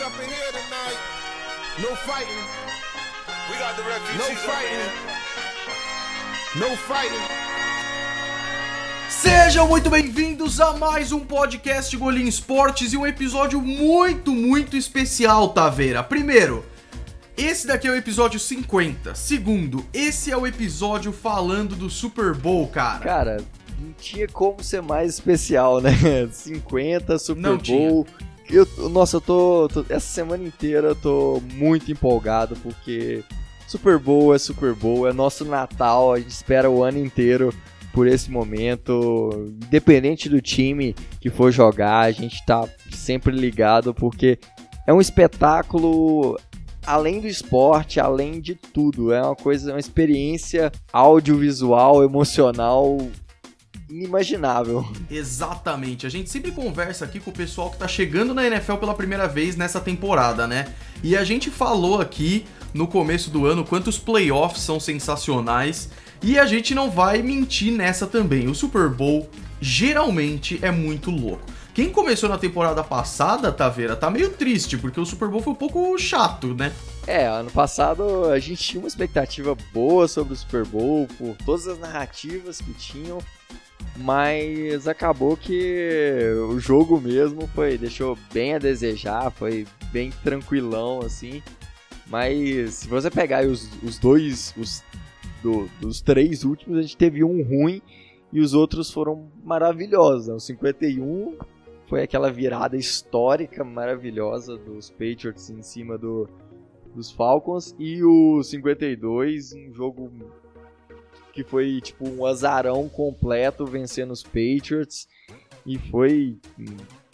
refugees up in here tonight. No fighting. We got the refugees No fighting. No fighting. Sejam muito bem-vindos a mais um podcast Golim Esportes e um episódio muito, muito especial, Taveira. Primeiro, esse daqui é o episódio 50. Segundo, esse é o episódio falando do Super Bowl, cara. Cara, não tinha como ser mais especial, né? 50, Super Não Bowl. Eu, nossa, eu tô, tô- Essa semana inteira eu tô muito empolgado porque Super Bowl é Super Bowl, é nosso Natal, a gente espera o ano inteiro por esse momento. Independente do time que for jogar, a gente tá sempre ligado porque é um espetáculo além do esporte, além de tudo. É uma coisa, uma experiência audiovisual, emocional inimaginável. Exatamente. A gente sempre conversa aqui com o pessoal que tá chegando na NFL pela primeira vez nessa temporada, né? E a gente falou aqui no começo do ano quantos playoffs são sensacionais. E a gente não vai mentir nessa também. O Super Bowl geralmente é muito louco. Quem começou na temporada passada, Taveira, tá meio triste, porque o Super Bowl foi um pouco chato, né? É, ano passado a gente tinha uma expectativa boa sobre o Super Bowl, por todas as narrativas que tinham, mas acabou que o jogo mesmo foi deixou bem a desejar, foi bem tranquilão assim. Mas se você pegar os, os dois, os do- dos três últimos, a gente teve um ruim e os outros foram maravilhosos. né? O 51 foi aquela virada histórica maravilhosa dos Patriots em cima do, dos Falcons e o 52, um jogo que foi tipo um azarão completo vencendo os Patriots e foi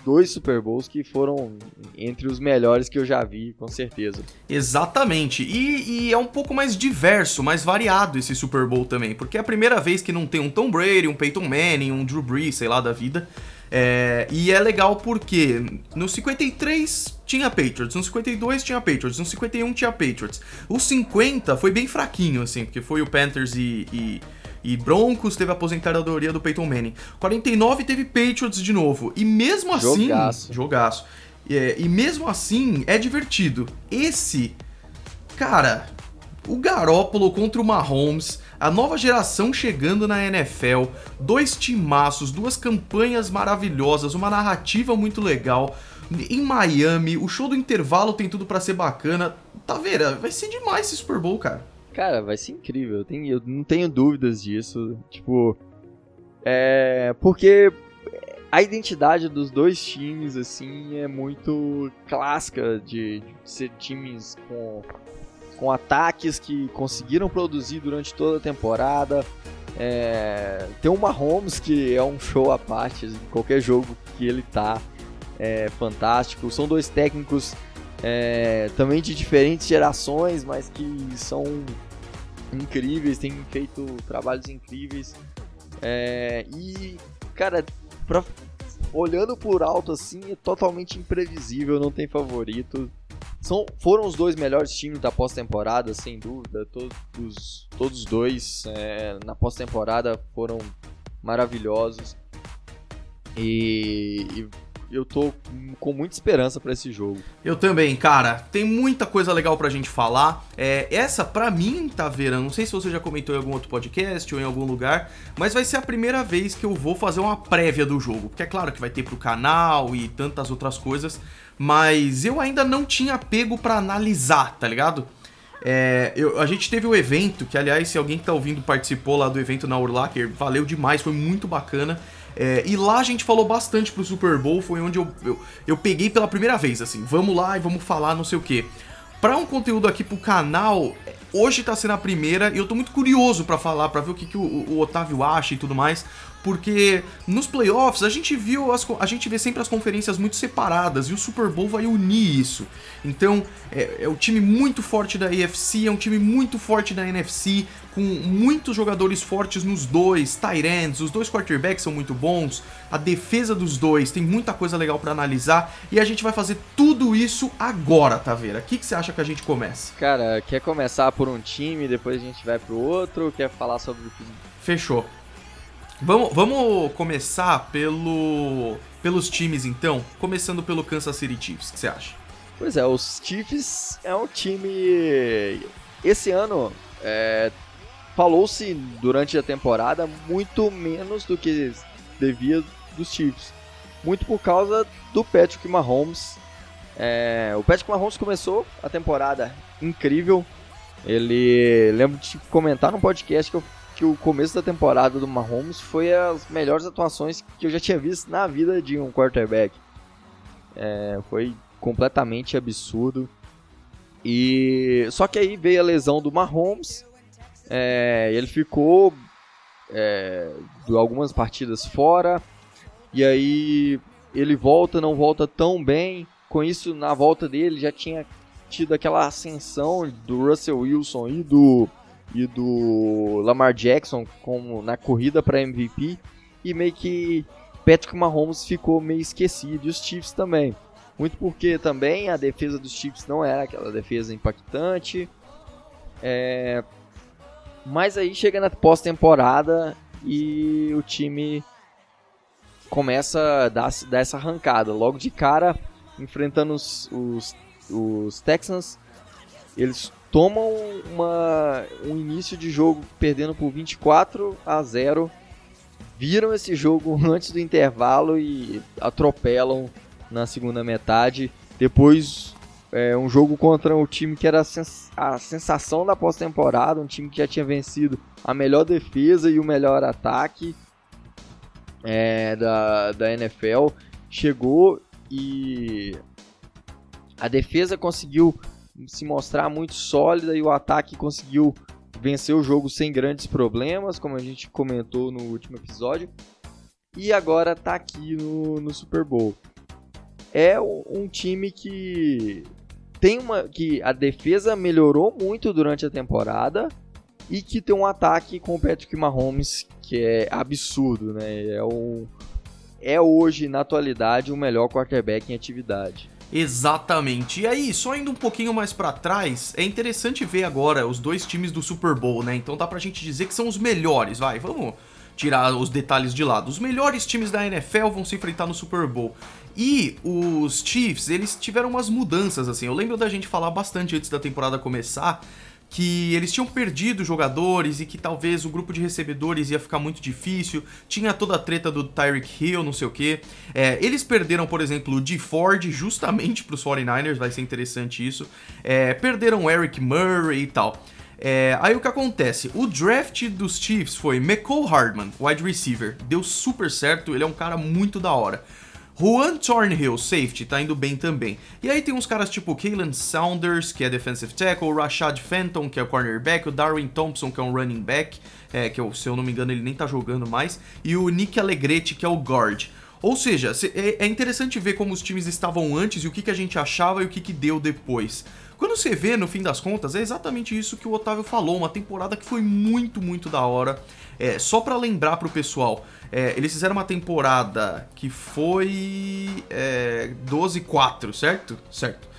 dois Super Bowls que foram entre os melhores que eu já vi, com certeza. Exatamente. E, e é um pouco mais diverso, mais variado esse Super Bowl também. Porque é a primeira vez que não tem um Tom Brady, um Peyton Manning, um Drew Brees, sei lá, da vida. É, e é legal porque no 53 tinha Patriots, no 52 tinha Patriots, no 51 tinha Patriots. O 50 foi bem fraquinho, assim, porque foi o Panthers e, e, e Broncos, teve a aposentadoria do Peyton Manning. 49 teve Patriots de novo. E mesmo assim. Jogaço. Jogaço. É, e mesmo assim é divertido. Esse, cara, o Garópolo contra o Mahomes, a nova geração chegando na NFL, dois timaços, duas campanhas maravilhosas, uma narrativa muito legal. Em Miami, o show do intervalo tem tudo pra ser bacana. Vendo? Vai ser demais esse Super Bowl, cara. Cara, vai ser incrível, eu, tenho, eu não tenho dúvidas disso. Tipo, é. Porque a identidade dos dois times, assim, é muito clássica de, de ser times com, com ataques que conseguiram produzir durante toda a temporada. É, tem o Mahomes, que é um show à parte, em qualquer jogo que ele tá, é fantástico. São dois técnicos é, também de diferentes gerações, mas que são incríveis, têm feito trabalhos incríveis. É, e, cara, pra- olhando por alto assim, é totalmente imprevisível, não tem favorito. São, foram os dois melhores times da pós-temporada, sem dúvida. Todos, todos os dois é, na pós-temporada foram maravilhosos. E, e eu tô com muita esperança pra esse jogo. Eu também, cara. Tem muita coisa legal pra gente falar. É, essa, pra mim, Taveira, não sei se você já comentou em algum outro podcast ou em algum lugar, mas vai ser a primeira vez que eu vou fazer uma prévia do jogo. Porque é claro que vai ter pro canal e tantas outras coisas, mas eu ainda não tinha pego pra analisar, tá ligado? É, eu- a gente teve o evento, que aliás, se alguém que tá ouvindo participou lá do evento na Urlacher, valeu demais, foi muito bacana. É, e lá a gente falou bastante pro Super Bowl, foi onde eu, eu, eu peguei pela primeira vez, assim, vamos lá e vamos falar não sei o que. Pra um conteúdo aqui pro canal, hoje tá sendo a primeira e eu tô muito curioso pra falar, pra ver o que, que o, o Otávio acha e tudo mais, porque nos playoffs a gente viu, as, a gente vê sempre as conferências muito separadas e o Super Bowl vai unir isso. Então é, é um time muito forte da AFC, é um time muito forte da NFC, com muitos jogadores fortes nos dois, tight ends, os dois quarterbacks são muito bons, a defesa dos dois tem muita coisa legal pra analisar e a gente vai fazer tudo isso agora, Taveira. O que, que você acha que a gente começa? Cara, quer começar por um time, depois a gente vai pro outro, quer falar sobre o que Fechou. Vamos, vamos começar pelo, pelos times então, começando pelo Kansas City Chiefs, o que você acha? Pois é, os Chiefs é um time. Esse ano, é, falou-se durante a temporada muito menos do que devia dos Chiefs. Muito por causa do Patrick Mahomes. É, o Patrick Mahomes começou a temporada incrível. Ele lembro de comentar num podcast que, eu, que o começo da temporada do Mahomes foi as melhores atuações que eu já tinha visto na vida de um quarterback. É, foi completamente absurdo. E só que aí veio a lesão do Mahomes. É, ele ficou é, algumas partidas fora. E aí ele volta, não volta tão bem. Com isso, na volta dele já tinha tido aquela ascensão do Russell Wilson e do e do Lamar Jackson como na corrida para MVP e meio que Patrick Mahomes ficou meio esquecido e os Chiefs também. Muito porque também a defesa dos Chiefs não era aquela defesa impactante. É... Mas aí chega na pós-temporada e o time começa a dar, dar essa arrancada. Logo de cara, enfrentando os, os, os Texans, eles tomam uma, um início de jogo perdendo por 24 a 0. Viram esse jogo antes do intervalo e atropelam na segunda metade. Depois, é, um jogo contra o time que era a, sens a sensação da pós-temporada, um time que já tinha vencido a melhor defesa e o melhor ataque é, da, da NFL. Chegou e a defesa conseguiu se mostrar muito sólida e o ataque conseguiu vencer o jogo sem grandes problemas, como a gente comentou no último episódio. E agora está aqui no, no Super Bowl é um time que tem uma que a defesa melhorou muito durante a temporada e que tem um ataque com o Patrick Mahomes que é absurdo, né? É um é hoje na atualidade o melhor quarterback em atividade. Exatamente. E aí, só indo um pouquinho mais para trás, é interessante ver agora os dois times do Super Bowl, né? Então dá pra gente dizer que são os melhores, vai. Vamos tirar os detalhes de lado. Os melhores times da NFL vão se enfrentar no Super Bowl. E os Chiefs, eles tiveram umas mudanças, assim. Eu lembro da gente falar bastante antes da temporada começar que eles tinham perdido jogadores e que talvez o grupo de recebedores ia ficar muito difícil. Tinha toda a treta do Tyreek Hill, não sei o que. É, eles perderam, por exemplo, o D. Ford justamente para os 49ers, vai ser interessante isso. É, perderam o Eric Murray e tal. É, aí o que acontece? O draft dos Chiefs foi McCall Hardman, wide receiver. Deu super certo, ele é um cara muito da hora. Juan Thornhill, safety, tá indo bem também. E aí tem uns caras tipo Kalen Saunders, que é defensive tackle, o Rashad Fenton, que é cornerback, o Darwin Thompson, que é um running back, é, que eu, se eu não me engano ele nem tá jogando mais, e o Nick Allegretti, que é o guard. Ou seja, é, é interessante ver como os times estavam antes e o que, que a gente achava e o que, que deu depois. Quando você vê, no fim das contas, é exatamente isso que o Otávio falou, uma temporada que foi muito, muito da hora. É, só para lembrar pro pessoal, é, eles fizeram uma temporada que foi é, 12-4, certo? Certo.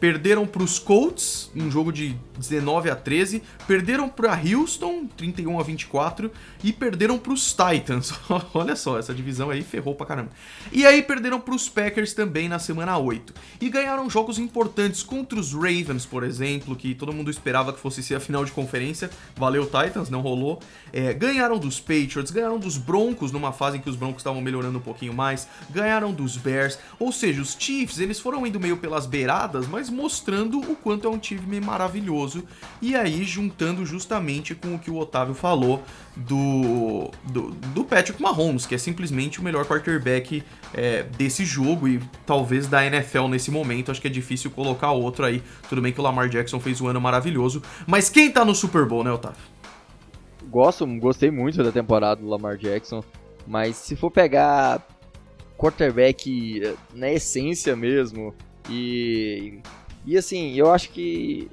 Perderam para os Colts, um jogo de 19 a 13, perderam para Houston, 31 a 24, e perderam para os Titans. Olha só, essa divisão aí ferrou pra caramba. E aí perderam para os Packers também na semana 8. E ganharam jogos importantes contra os Ravens, por exemplo, que todo mundo esperava que fosse ser a final de conferência. Valeu Titans, não rolou. É, ganharam dos Patriots, ganharam dos Broncos numa fase em que os Broncos estavam melhorando um pouquinho mais, ganharam dos Bears. Ou seja, os Chiefs, eles foram indo meio pelas beiradas, mas mostrando o quanto é um time maravilhoso e aí juntando justamente com o que o Otávio falou do, do, do Patrick Mahomes, que é simplesmente o melhor quarterback é, desse jogo e talvez da NFL nesse momento. Acho que é difícil colocar outro aí. Tudo bem que o Lamar Jackson fez um ano maravilhoso, mas quem tá no Super Bowl, né, Otávio? Gosto, gostei muito da temporada do Lamar Jackson, mas se for pegar quarterback eh, na essência mesmo e e assim, eu acho que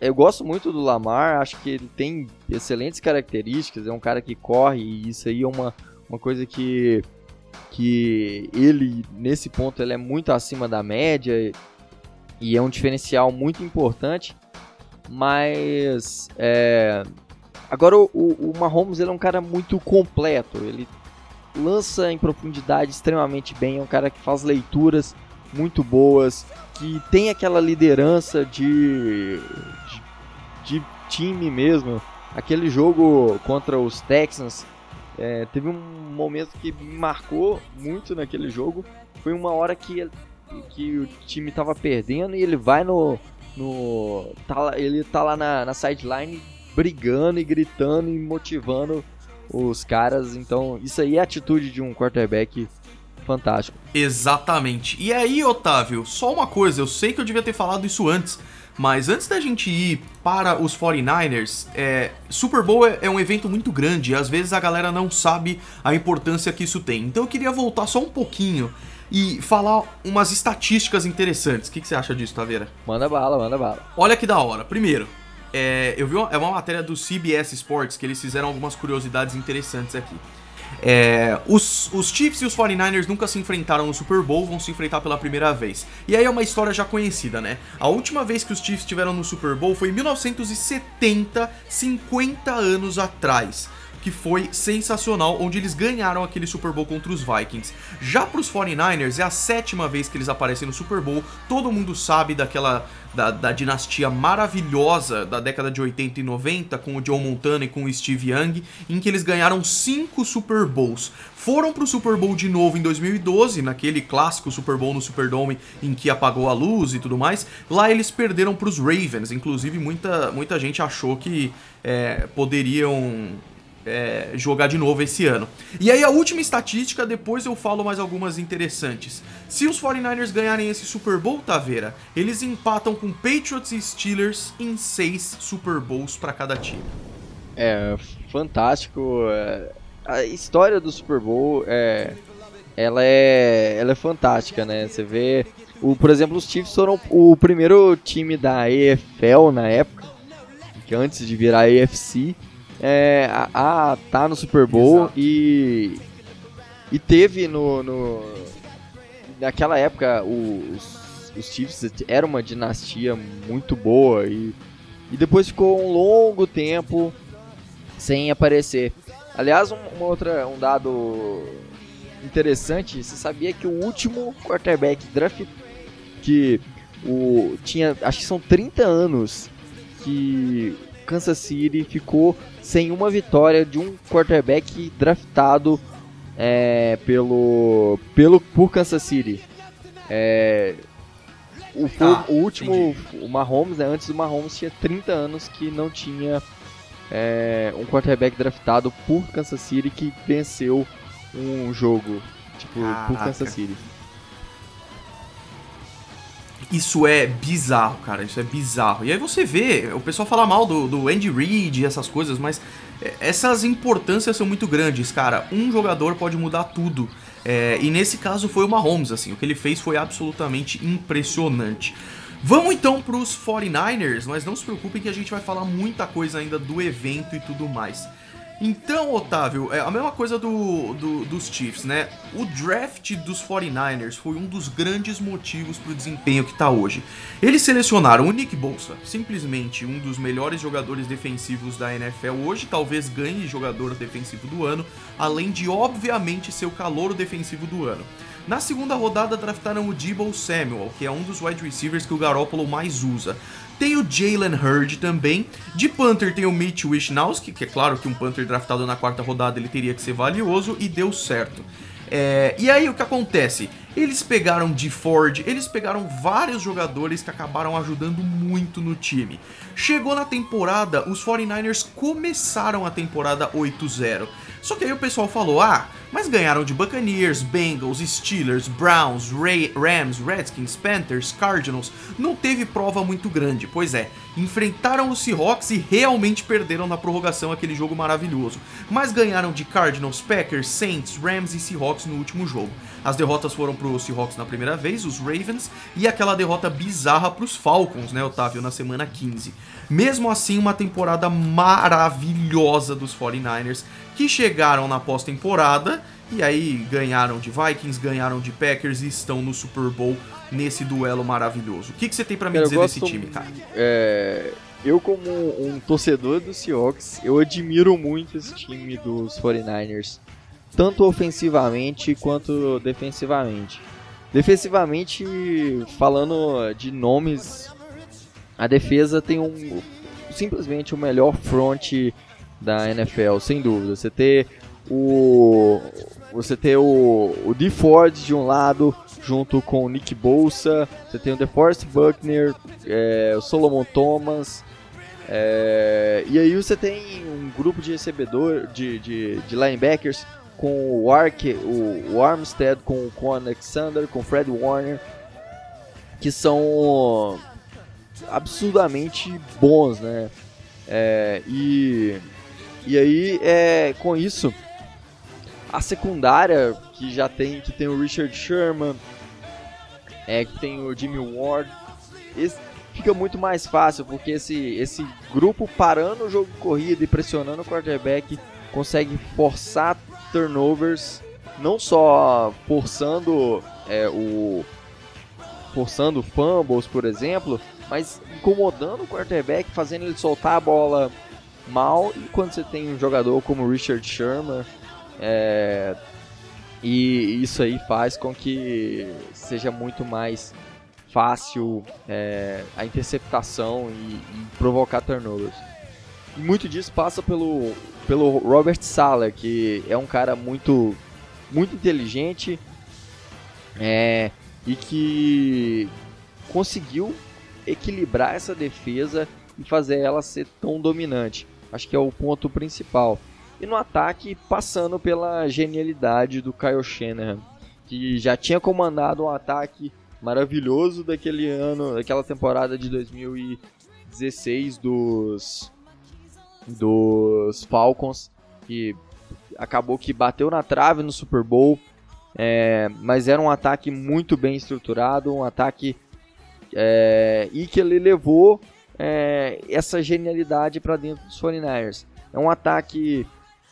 eu gosto muito do Lamar, acho que ele tem excelentes características, é um cara que corre e isso aí é uma, uma coisa que, que ele, nesse ponto, ele é muito acima da média e é um diferencial muito importante, mas é, agora o, o Mahomes ele é um cara muito completo, ele lança em profundidade extremamente bem, é um cara que faz leituras muito boas, que tem aquela liderança de, de, de time mesmo. Aquele jogo contra os Texans, é, teve um momento que me marcou muito naquele jogo. Foi uma hora que, que o time tava perdendo e ele vai no. no tá, ele tá lá na, na sideline brigando e gritando e motivando os caras. Então, isso aí é a atitude de um quarterback fantástico. Exatamente. E aí, Otávio, só uma coisa, eu sei que eu devia ter falado isso antes, mas antes da gente ir para os 49ers, é, Super Bowl é, é, um evento muito grande e às vezes a galera não sabe a importância que isso tem. Então eu queria voltar só um pouquinho e falar umas estatísticas interessantes. O que, que você acha disso, Taveira? Manda bala, manda bala. Olha que da hora. Primeiro, é, eu vi uma, é uma matéria do CBS Sports que eles fizeram algumas curiosidades interessantes aqui. É, os, os Chiefs e os 49ers nunca se enfrentaram no Super Bowl, vão se enfrentar pela primeira vez. E aí é uma história já conhecida, né? A última vez que os Chiefs estiveram no Super Bowl foi em 1970, 50 anos atrás que foi sensacional, onde eles ganharam aquele Super Bowl contra os Vikings. Já para os 49ers, é a sétima vez que eles aparecem no Super Bowl. Todo mundo sabe daquela da, da, dinastia maravilhosa da década de 80 e 90 com o Joe Montana e com o Steve Young, em que eles ganharam cinco Super Bowls. Foram para o Super Bowl de novo em 2012, naquele clássico Super Bowl no Superdome em que apagou a luz e tudo mais. Lá eles perderam para os Ravens, inclusive muita, muita gente achou que é, poderiam é, jogar de novo esse ano. E aí a última estatística, depois eu falo mais algumas interessantes. Se os 49ers ganharem esse Super Bowl, Taveira, eles empatam com Patriots e Steelers em seis Super Bowls para cada time. É, fantástico. É, a história do Super Bowl é, ela é, ela é fantástica, né? Você vê, o, por exemplo, os Chiefs foram o primeiro time da EFL na época, que antes de virar AFC, é, a, a tá no Super Bowl e e teve no, no naquela época os, os Chiefs era uma dinastia muito boa e, e depois ficou um longo tempo sem aparecer. Aliás, um, uma outra um dado interessante, você sabia que o último quarterback draft que o tinha, acho que são 30 anos que Kansas City ficou sem uma vitória de um quarterback draftado é, pelo, pelo por Kansas City. É, o, o último, entendi. o Mahomes, né, antes do Mahomes, tinha 30 anos que não tinha é, um quarterback draftado por Kansas City que venceu um jogo tipo, por Kansas City. Isso é bizarro, cara. Isso é bizarro. E aí você vê, o pessoal fala mal do, do Andy Reid e essas coisas, mas é, essas importâncias são muito grandes, cara. Um jogador pode mudar tudo. É, e nesse caso foi o Mahomes, assim. O que ele fez foi absolutamente impressionante. Vamos então para os 49ers, mas não se preocupem que a gente vai falar muita coisa ainda do evento e tudo mais. Então, Otávio, é a mesma coisa do, do, dos Chiefs, né? O draft dos 49ers foi um dos grandes motivos para o desempenho que está hoje. Eles selecionaram o Nick Bolsa, simplesmente um dos melhores jogadores defensivos da NFL. Hoje talvez ganhe jogador defensivo do ano, além de, obviamente, ser o calor defensivo do ano. Na segunda rodada, draftaram o Debo Samuel, que é um dos wide receivers que o Garoppolo mais usa. Tem o Jalen Hurd também. De Panther tem o Mitch Wishnowski, que é claro que um Panther draftado na quarta rodada ele teria que ser valioso e deu certo. É, e aí o que acontece? Eles pegaram de Ford, eles pegaram vários jogadores que acabaram ajudando muito no time. Chegou na temporada, os 49ers começaram a temporada 8-0. Só que aí o pessoal falou: ah, mas ganharam de Buccaneers, Bengals, Steelers, Browns, Ray, Rams, Redskins, Panthers, Cardinals. Não teve prova muito grande, pois é, enfrentaram os Seahawks e realmente perderam na prorrogação aquele jogo maravilhoso. Mas ganharam de Cardinals, Packers, Saints, Rams e Seahawks no último jogo. As derrotas foram para os Seahawks na primeira vez, os Ravens, e aquela derrota bizarra para os Falcons, né, Otávio, na semana 15. Mesmo assim, uma temporada maravilhosa dos 49ers, que chegaram na pós-temporada e aí ganharam de Vikings, ganharam de Packers e estão no Super Bowl nesse duelo maravilhoso. O que, que você tem para me dizer desse time, cara? É, eu, como um torcedor do Seahawks, eu admiro muito esse time dos 49ers tanto ofensivamente quanto defensivamente. Defensivamente, falando de nomes, a defesa tem um simplesmente o melhor front da NFL, sem dúvida. Você ter o você ter o, o D Ford de um lado junto com o Nick Bolsa, você tem o DeForest Buckner, é, o Solomon Thomas, é, e aí você tem um grupo de recebedor de, de, de linebackers com o Ark, o, o Armstead, com, com o Alexander, com o Fred Warner, que são absurdamente bons, né? É, e, e aí, é, com isso, a secundária que já tem, que tem o Richard Sherman, é, que tem o Jimmy Ward, esse, fica muito mais fácil, porque esse, esse grupo parando o jogo de corrida e pressionando o quarterback consegue forçar turnovers, não só forçando é, o forçando fumbles, por exemplo, mas incomodando o quarterback, fazendo ele soltar a bola mal. E quando você tem um jogador como Richard Sherman, é, e isso aí faz com que seja muito mais fácil é, a interceptação e, e, provocar turnovers. E muito disso passa pelo, pelo Robert Sala, que é um cara muito, muito inteligente é, e que conseguiu equilibrar essa defesa e fazer ela ser tão dominante. Acho que é o ponto principal. E no ataque, passando pela genialidade do Kyle Shanahan, que já tinha comandado um ataque maravilhoso daquele ano, daquela temporada de 2016 dos dos Falcons, que acabou que bateu na trave no Super Bowl, é, mas era um ataque muito bem estruturado, um ataque é, e que ele levou é, essa genialidade para dentro dos 49ers. É um ataque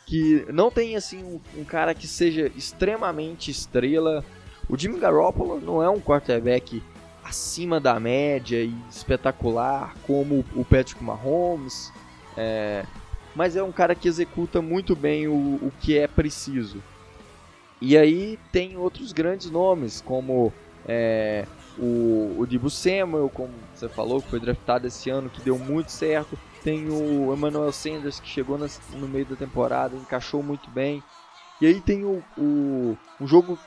que não tem assim um, um, cara que seja extremamente estrela. O Jimmy Garoppolo não é um quarterback acima da média e espetacular como o Patrick Mahomes, é, mas é um cara que executa muito bem o, o que é preciso. E aí tem outros grandes nomes como é, o, o Dibu Samuel, como você falou, que foi draftado esse ano, que deu muito certo. Tem o Emmanuel Sanders, que chegou no meio da temporada, encaixou muito bem. E aí tem o, o, um jogo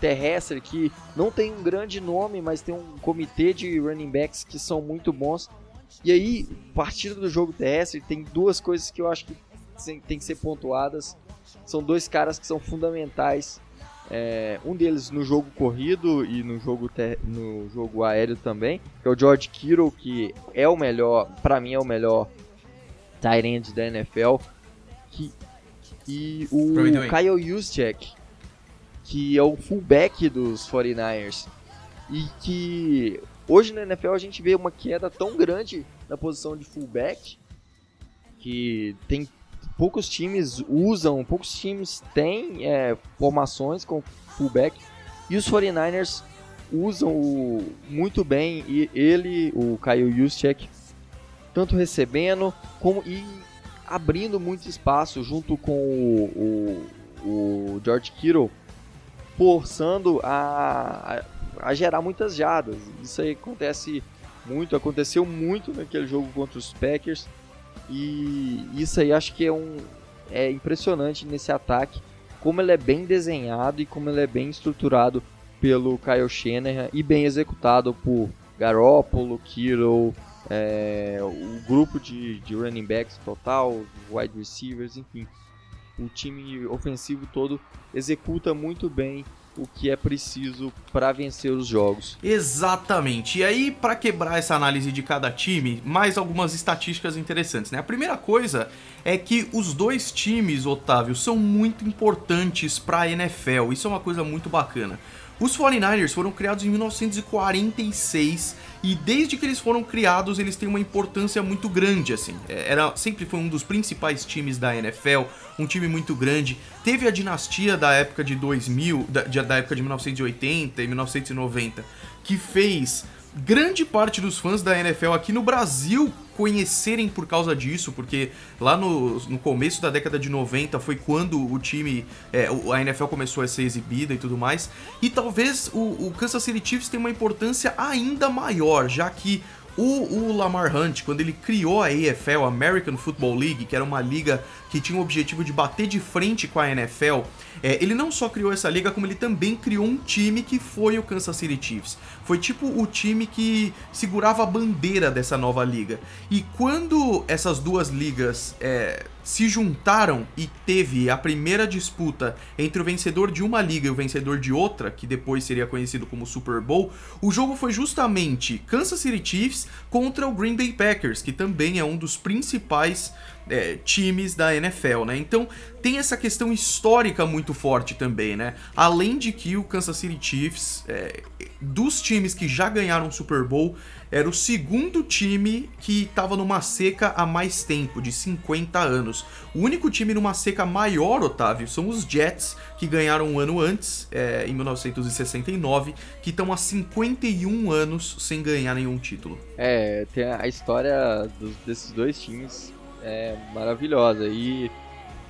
terrestre que não tem um grande nome, mas tem um comitê de running backs que são muito bons. E aí, partindo do jogo terrestre, tem duas coisas que eu acho que tem que ser pontuadas. São dois caras que são fundamentais é, um deles no jogo corrido e no jogo, no jogo aéreo também, que é o George Kittle, que é o melhor, para mim é o melhor tight end da NFL. Que, e o Kyle Juszczyk, que é o fullback dos 49ers. E que hoje na NFL a gente vê uma queda tão grande na posição de fullback que tem poucos times usam, poucos times têm é, formações com fullback e os 49ers usam o, muito bem e ele, o Kyle Juszczyk, tanto recebendo como e abrindo muito espaço junto com o, o, o George Kittle, forçando a, a, gerar muitas jadas. Isso aí acontece muito, aconteceu muito naquele jogo contra os Packers. E isso aí acho que é um é impressionante nesse ataque, como ele é bem desenhado e como ele é bem estruturado pelo Kyle Shanahan e bem executado por Garoppolo, Kittle, é, o grupo de, de running backs total, wide receivers, enfim. O time ofensivo todo executa muito bem o que é preciso para vencer os jogos. Exatamente. E aí, para quebrar essa análise de cada time, mais algumas estatísticas interessantes, né? A primeira coisa é que os dois times, Otávio, são muito importantes para a NFL. Isso é uma coisa muito bacana. Os 49ers foram criados em 1946 e desde que eles foram criados, eles têm uma importância muito grande assim. É, era sempre foi um dos principais times da NFL, um time muito grande. Teve a dinastia da época de 2000, da, da época de 1980 e 1990, que fez grande parte dos fãs da NFL aqui no Brasil conhecerem por causa disso, porque lá no, no começo da década de 90 foi quando o time, é, a NFL começou a ser exibida e tudo mais, e talvez o, o Kansas City Chiefs tenha uma importância ainda maior, já que o, o, Lamar Hunt, quando ele criou a AFL, American Football League, que era uma liga que tinha o objetivo de bater de frente com a NFL, é, ele não só criou essa liga, como ele também criou um time que foi o Kansas City Chiefs. Foi tipo o time que segurava a bandeira dessa nova liga. E quando essas duas ligas é, se juntaram e teve a primeira disputa entre o vencedor de uma liga e o vencedor de outra, que depois seria conhecido como Super Bowl, o jogo foi justamente Kansas City Chiefs contra o Green Bay Packers, que também é um dos principais é, times da NFL, né? Então tem essa questão histórica muito forte também, né? Além de que o Kansas City Chiefs, é, dos times que já ganharam o Super Bowl, era o segundo time que estava numa seca há mais tempo, de 50 anos. O único time numa seca maior, Otávio, são os Jets, que ganharam um ano antes, é, em 1969, que estão há 51 anos sem ganhar nenhum título. É, tem a história dos, desses dois times é maravilhosa. E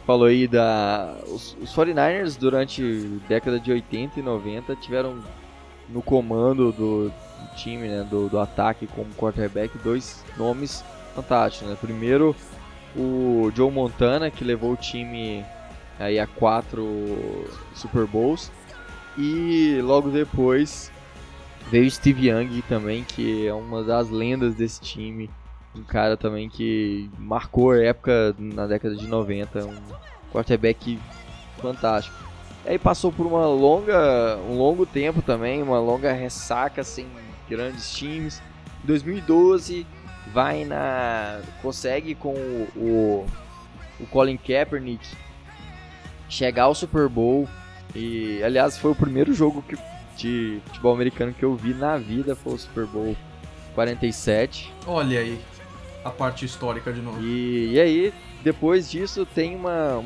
falou aí da. Os, os 49ers durante década de 80 e 90 tiveram no comando do, do time, né, do, do ataque como quarterback, dois nomes fantásticos. Né? Primeiro, o Joe Montana, que levou o time aí a quatro Super Bowls. E logo depois veio Steve Young também, que é uma das lendas desse time um cara também que marcou época na década de 90, um quarterback fantástico. Aí passou por uma longa, um longo tempo também, uma longa ressaca sem grandes times. Em 2012 vai na consegue com o, o, o Colin Kaepernick chegar ao Super Bowl e aliás foi o primeiro jogo que, de futebol americano que eu vi na vida foi o Super Bowl 47. Olha aí a parte histórica de novo. E, e aí, depois disso, tem uma,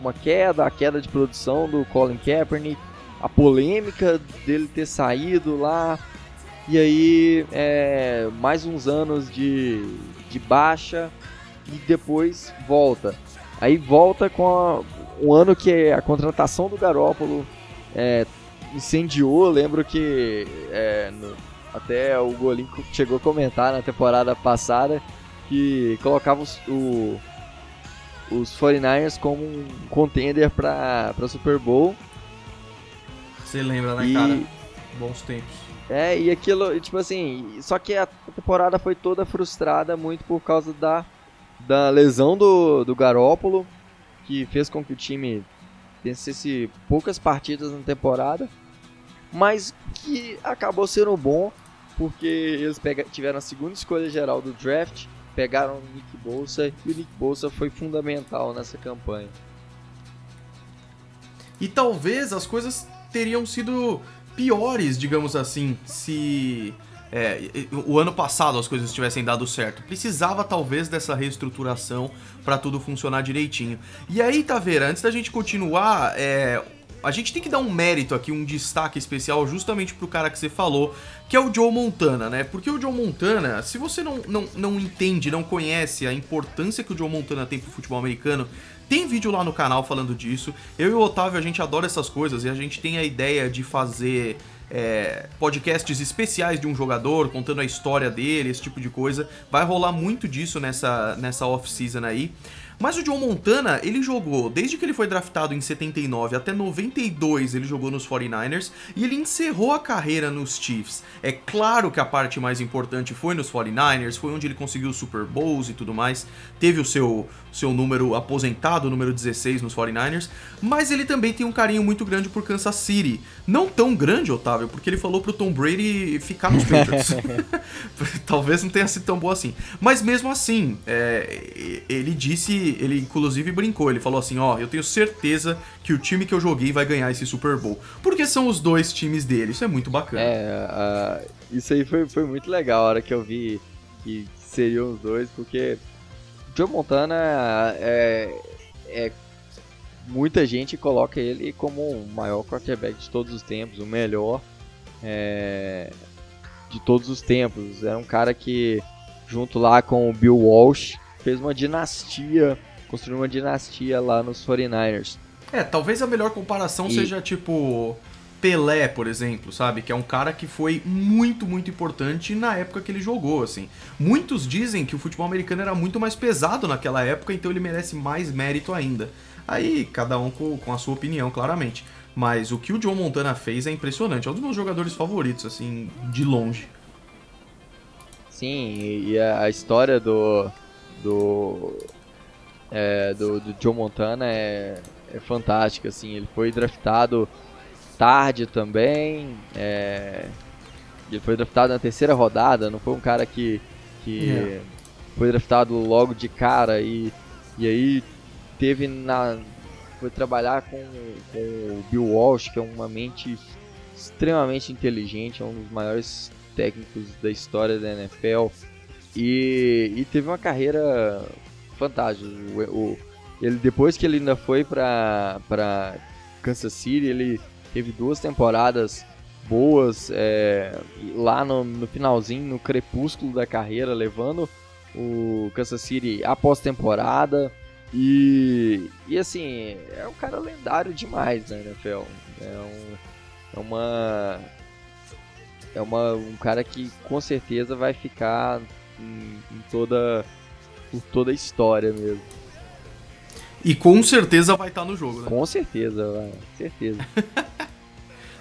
uma queda, a queda de produção do Colin Kaepernick, a polêmica dele ter saído lá, e aí é, mais uns anos de, de baixa, e depois volta. Aí volta com a, um ano que a contratação do Garópolo é, incendiou, lembro que é, no, até o Golim chegou a comentar na temporada passada que colocava os, o, os 49ers como um contender para Super Bowl. Você lembra, né, e, cara? Bons tempos. É, e aquilo, tipo assim, só que a temporada foi toda frustrada muito por causa da, da lesão do, do Garópolo, que fez com que o time vencesse poucas partidas na temporada, mas que acabou sendo bom, porque eles pega, tiveram a segunda escolha geral do draft pegaram o Nick Bolsa e o Nick Bolsa foi fundamental nessa campanha. E talvez as coisas teriam sido piores, digamos assim, se é, o ano passado as coisas tivessem dado certo. Precisava talvez dessa reestruturação para tudo funcionar direitinho. E aí, Taveira, antes da gente continuar, é, a gente tem que dar um mérito aqui, um destaque especial justamente pro cara que você falou, que é o Joe Montana, né? Porque o Joe Montana, se você não, não, não entende, não conhece a importância que o Joe Montana tem pro futebol americano, tem vídeo lá no canal falando disso. Eu e o Otávio, a gente adora essas coisas e a gente tem a ideia de fazer é, podcasts especiais de um jogador, contando a história dele, esse tipo de coisa. Vai rolar muito disso nessa, nessa off-season aí. Mas o John Montana, ele jogou, desde que ele foi draftado em 79 até 92, ele jogou nos 49ers e ele encerrou a carreira nos Chiefs. É claro que a parte mais importante foi nos 49ers, foi onde ele conseguiu os Super Bowls e tudo mais, teve o seu, seu número aposentado, número 16 nos 49ers, mas ele também tem um carinho muito grande por Kansas City. Não tão grande, Otávio, porque ele falou pro Tom Brady ficar nos Patriots. Talvez não tenha sido tão boa assim. Mas mesmo assim, é, ele disse ele inclusive brincou, ele falou assim, ó, oh, eu tenho certeza que o time que eu joguei vai ganhar esse Super Bowl. Porque são os dois times dele, isso é muito bacana. É, uh, isso aí foi, foi muito legal a hora que eu vi que seriam os dois, porque Joe Montana é, é muita gente coloca ele como o maior quarterback de todos os tempos, o melhor é, de todos os tempos. Era um cara que junto lá com o Bill Walsh, fez uma dinastia, construiu uma dinastia lá nos 49ers. É, talvez a melhor comparação E- seja tipo Pelé, por exemplo, sabe? Que é um cara que foi muito, muito importante na época que ele jogou, assim. Muitos dizem que o futebol americano era muito mais pesado naquela época, então ele merece mais mérito ainda. Aí, cada um com, com a sua opinião, claramente. Mas o que o Joe Montana fez é impressionante. É um dos meus jogadores favoritos, assim, de longe. Sim, e a, história do do, é, do do Joe Montana é, é fantástica, assim. Ele foi draftado tarde também. é, ele foi draftado na terceira rodada. Não foi um cara que que É. foi draftado logo de cara e e aí teve na foi trabalhar com, com o Bill Walsh, que é uma mente extremamente inteligente, é um dos maiores técnicos da história da NFL. E, e teve uma carreira fantástica. O, o- ele, depois que ele ainda foi para Kansas City, ele teve duas temporadas boas é, lá no, no finalzinho, no crepúsculo da carreira, levando o Kansas City à pós-temporada. E, e assim, é um cara lendário demais na NFL. É, um, é uma. É uma, um cara que com certeza vai ficar em, em toda. por toda a história mesmo. E com certeza vai estar no jogo, né? Com certeza, vai, certeza.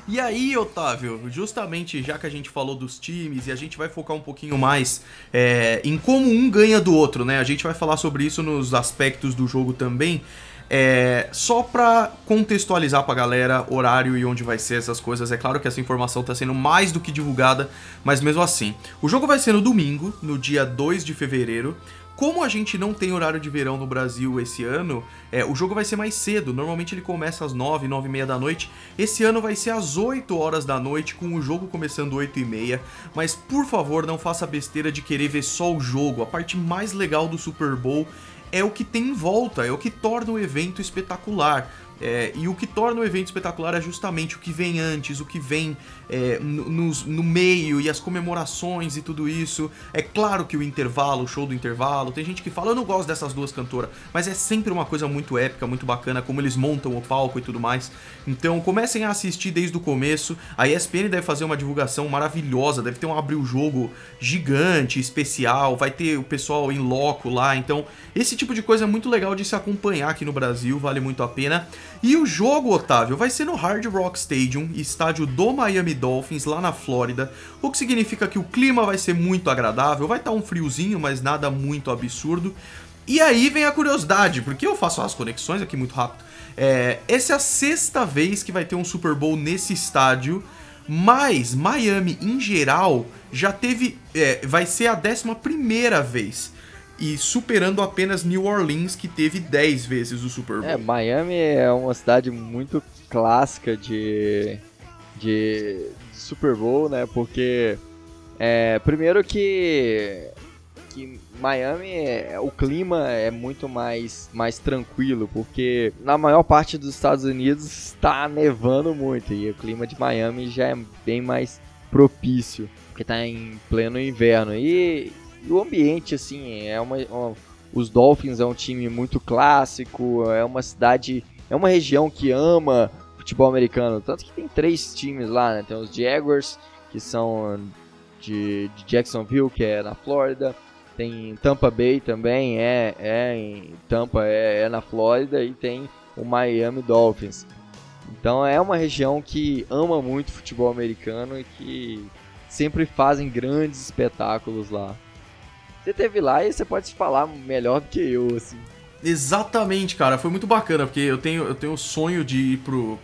E aí, Otávio, justamente já que a gente falou dos times e a gente vai focar um pouquinho mais é, em como um ganha do outro, né? A gente vai falar sobre isso nos aspectos do jogo também. É, só pra contextualizar pra galera horário e onde vai ser essas coisas, é claro que essa informação tá sendo mais do que divulgada, mas mesmo assim. O jogo vai ser no domingo, no dia 2 de fevereiro. Como a gente não tem horário de verão no Brasil esse ano, é, o jogo vai ser mais cedo. Normalmente ele começa às 9, 9 e meia da noite. Esse ano vai ser às 8 horas da noite, com o jogo começando 8 e meia. Mas por favor, não faça besteira de querer ver só o jogo. A parte mais legal do Super Bowl é o que tem em volta, é o que torna o evento espetacular. É, e o que torna o evento espetacular é justamente o que vem antes, o que vem é, no, nos- no meio e as comemorações e tudo isso. É claro que o intervalo, o show do intervalo, tem gente que fala, eu não gosto dessas duas cantoras, mas é sempre uma coisa muito épica, muito bacana, como eles montam o palco e tudo mais. Então comecem a assistir desde o começo. A ESPN deve fazer uma divulgação maravilhosa, deve ter um abrir o jogo gigante, especial, vai ter o pessoal em loco lá. Então, esse tipo de coisa é muito legal de se acompanhar aqui no Brasil, vale muito a pena. E o jogo, Otávio, vai ser no Hard Rock Stadium, estádio do Miami Dolphins, lá na Flórida, o que significa que o clima vai ser muito agradável, vai estar um friozinho, mas nada muito absurdo. E aí vem a curiosidade, porque eu faço as conexões aqui muito rápido. É, essa é a sexta vez que vai ter um Super Bowl nesse estádio, mas Miami, em geral, já teve. é, vai ser a décima primeira vez. E superando apenas New Orleans, que teve 10 vezes o Super Bowl. É, Miami é uma cidade muito clássica de, de Super Bowl, né? Porque, é, primeiro que, que Miami, é- o clima é muito mais, mais tranquilo, porque na maior parte dos Estados Unidos está nevando muito e o clima de Miami já é bem mais propício, porque está em pleno inverno. E, e o ambiente, assim, é uma, uma os Dolphins é um time muito clássico, é uma cidade, é uma região que ama futebol americano. Tanto que tem três times lá, né? Tem os Jaguars, que são de, de Jacksonville, que é na Flórida. Tem Tampa Bay também, é, é em Tampa, é, é na Flórida. E tem o Miami Dolphins. Então é uma região que ama muito futebol americano e que sempre fazem grandes espetáculos lá. Você teve lá e você pode falar melhor do que eu, assim. Exatamente, cara. Foi muito bacana, porque eu tenho, eu tenho o sonho de ir pro,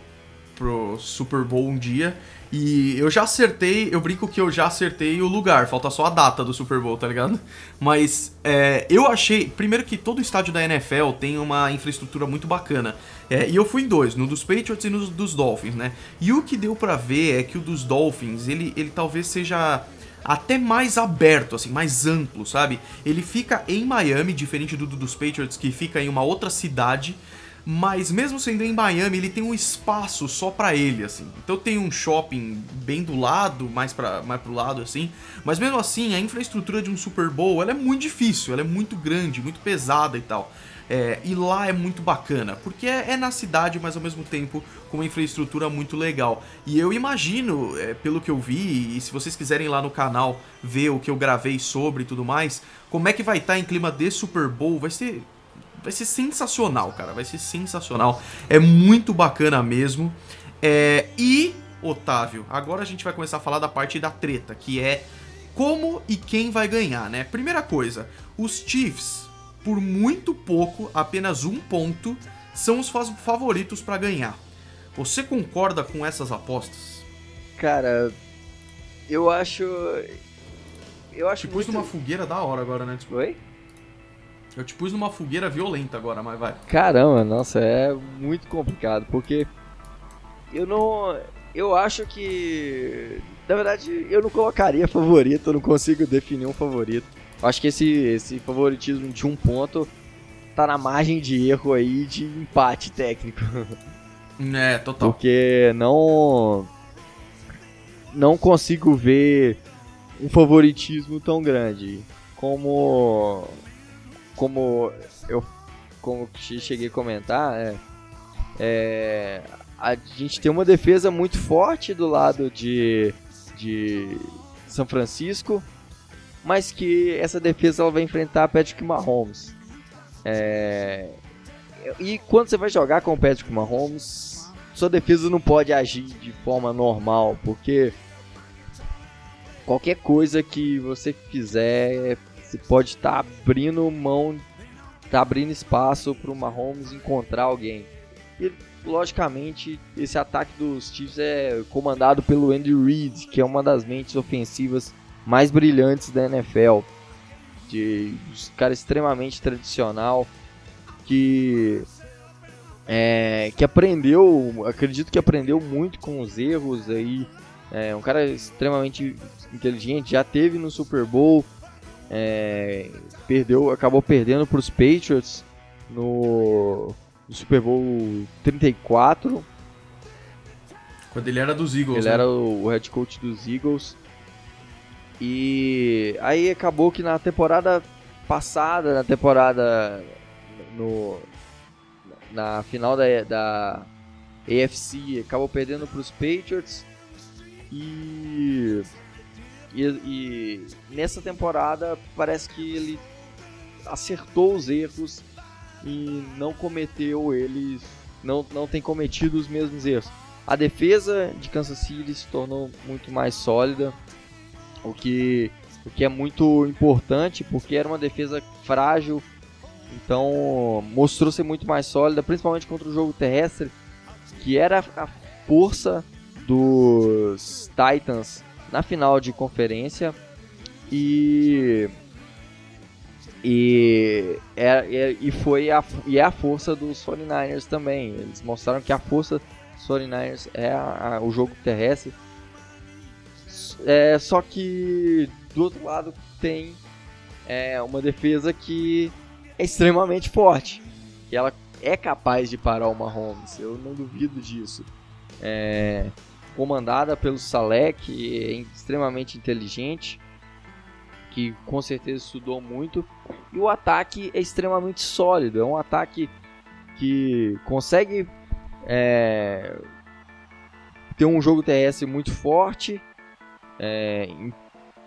pro Super Bowl um dia. E eu já acertei, eu brinco que eu já acertei o lugar, falta só a data do Super Bowl, tá ligado? Mas é, eu achei, primeiro que todo estádio da NFL tem uma infraestrutura muito bacana. É, e eu fui em dois, no dos Patriots e no dos Dolphins, né? E o que deu pra ver é que o dos Dolphins, ele, ele talvez seja até mais aberto, assim, mais amplo, sabe? Ele fica em Miami, diferente do, do dos Patriots, que fica em uma outra cidade. mas mesmo sendo em Miami, ele tem um espaço só para ele, assim. Então tem um shopping bem do lado, mais para mais pro lado assim, mas mesmo assim, a infraestrutura de um Super Bowl, ela é muito difícil, ela é muito grande, muito pesada e tal. É, e lá é muito bacana, porque é, é, na cidade, mas ao mesmo tempo com uma infraestrutura muito legal. E eu imagino, é, pelo que eu vi, e se vocês quiserem lá no canal ver o que eu gravei sobre e tudo mais, como é que vai estar tá em clima de Super Bowl, vai ser vai ser sensacional, cara. Vai ser sensacional. É muito bacana mesmo. É, e, Otávio, agora a gente vai começar a falar da parte da treta, que é como e quem vai ganhar, né? Primeira coisa, os Chiefs, por muito pouco, apenas um ponto, são os favoritos para ganhar. Você concorda com essas apostas? Cara, eu acho. Eu acho. Te pus muito... numa fogueira da hora agora, né? Oi? Eu te pus numa fogueira violenta agora, mas vai. Caramba, nossa, é muito complicado, porque eu não. Eu acho que. Na verdade, eu não colocaria favorito, eu não consigo definir um favorito. Acho que esse, esse favoritismo de um ponto tá na margem de erro aí de empate técnico. É, total. Porque não. Não consigo ver um favoritismo tão grande como como eu como cheguei a comentar, é, é, a gente tem uma defesa muito forte do lado de, de São Francisco, mas que essa defesa ela vai enfrentar Patrick Mahomes. É, e quando você vai jogar com o Patrick Mahomes, sua defesa não pode agir de forma normal, porque qualquer coisa que você fizer você pode estar tá abrindo mão, tá abrindo espaço para o Mahomes encontrar alguém. E logicamente esse ataque dos Chiefs é comandado pelo Andy Reid, que é uma das mentes ofensivas mais brilhantes da NFL. De um cara extremamente tradicional que é, que aprendeu, acredito que aprendeu muito com os erros aí. É um cara extremamente inteligente, já teve no Super Bowl, é, perdeu, acabou perdendo para os Patriots no, no, Super Bowl 34. Quando ele era dos Eagles. Ele né? era o, o head coach dos Eagles. E aí acabou que na temporada passada, na temporada no na final da, da AFC, acabou perdendo para os Patriots. E e, e, nessa temporada parece que ele acertou os erros e não cometeu eles, não, não tem cometido os mesmos erros. A defesa de Kansas City se tornou muito mais sólida, o que, o que é muito importante porque era uma defesa frágil, então mostrou ser muito mais sólida, principalmente contra o jogo terrestre, que era a força dos Titans na final de conferência e e, é, é, e foi a, e é a força dos 49ers também. Eles mostraram que a força dos 49ers é a, a, o jogo terrestre. É, só que do outro lado tem é, uma defesa que é extremamente forte. E ela é capaz de parar o Mahomes. Eu não duvido disso. É, comandada pelo Saleh, que é extremamente inteligente, que com certeza estudou muito, e o ataque é extremamente sólido, é um ataque que consegue é, ter um jogo terrestre muito forte, é,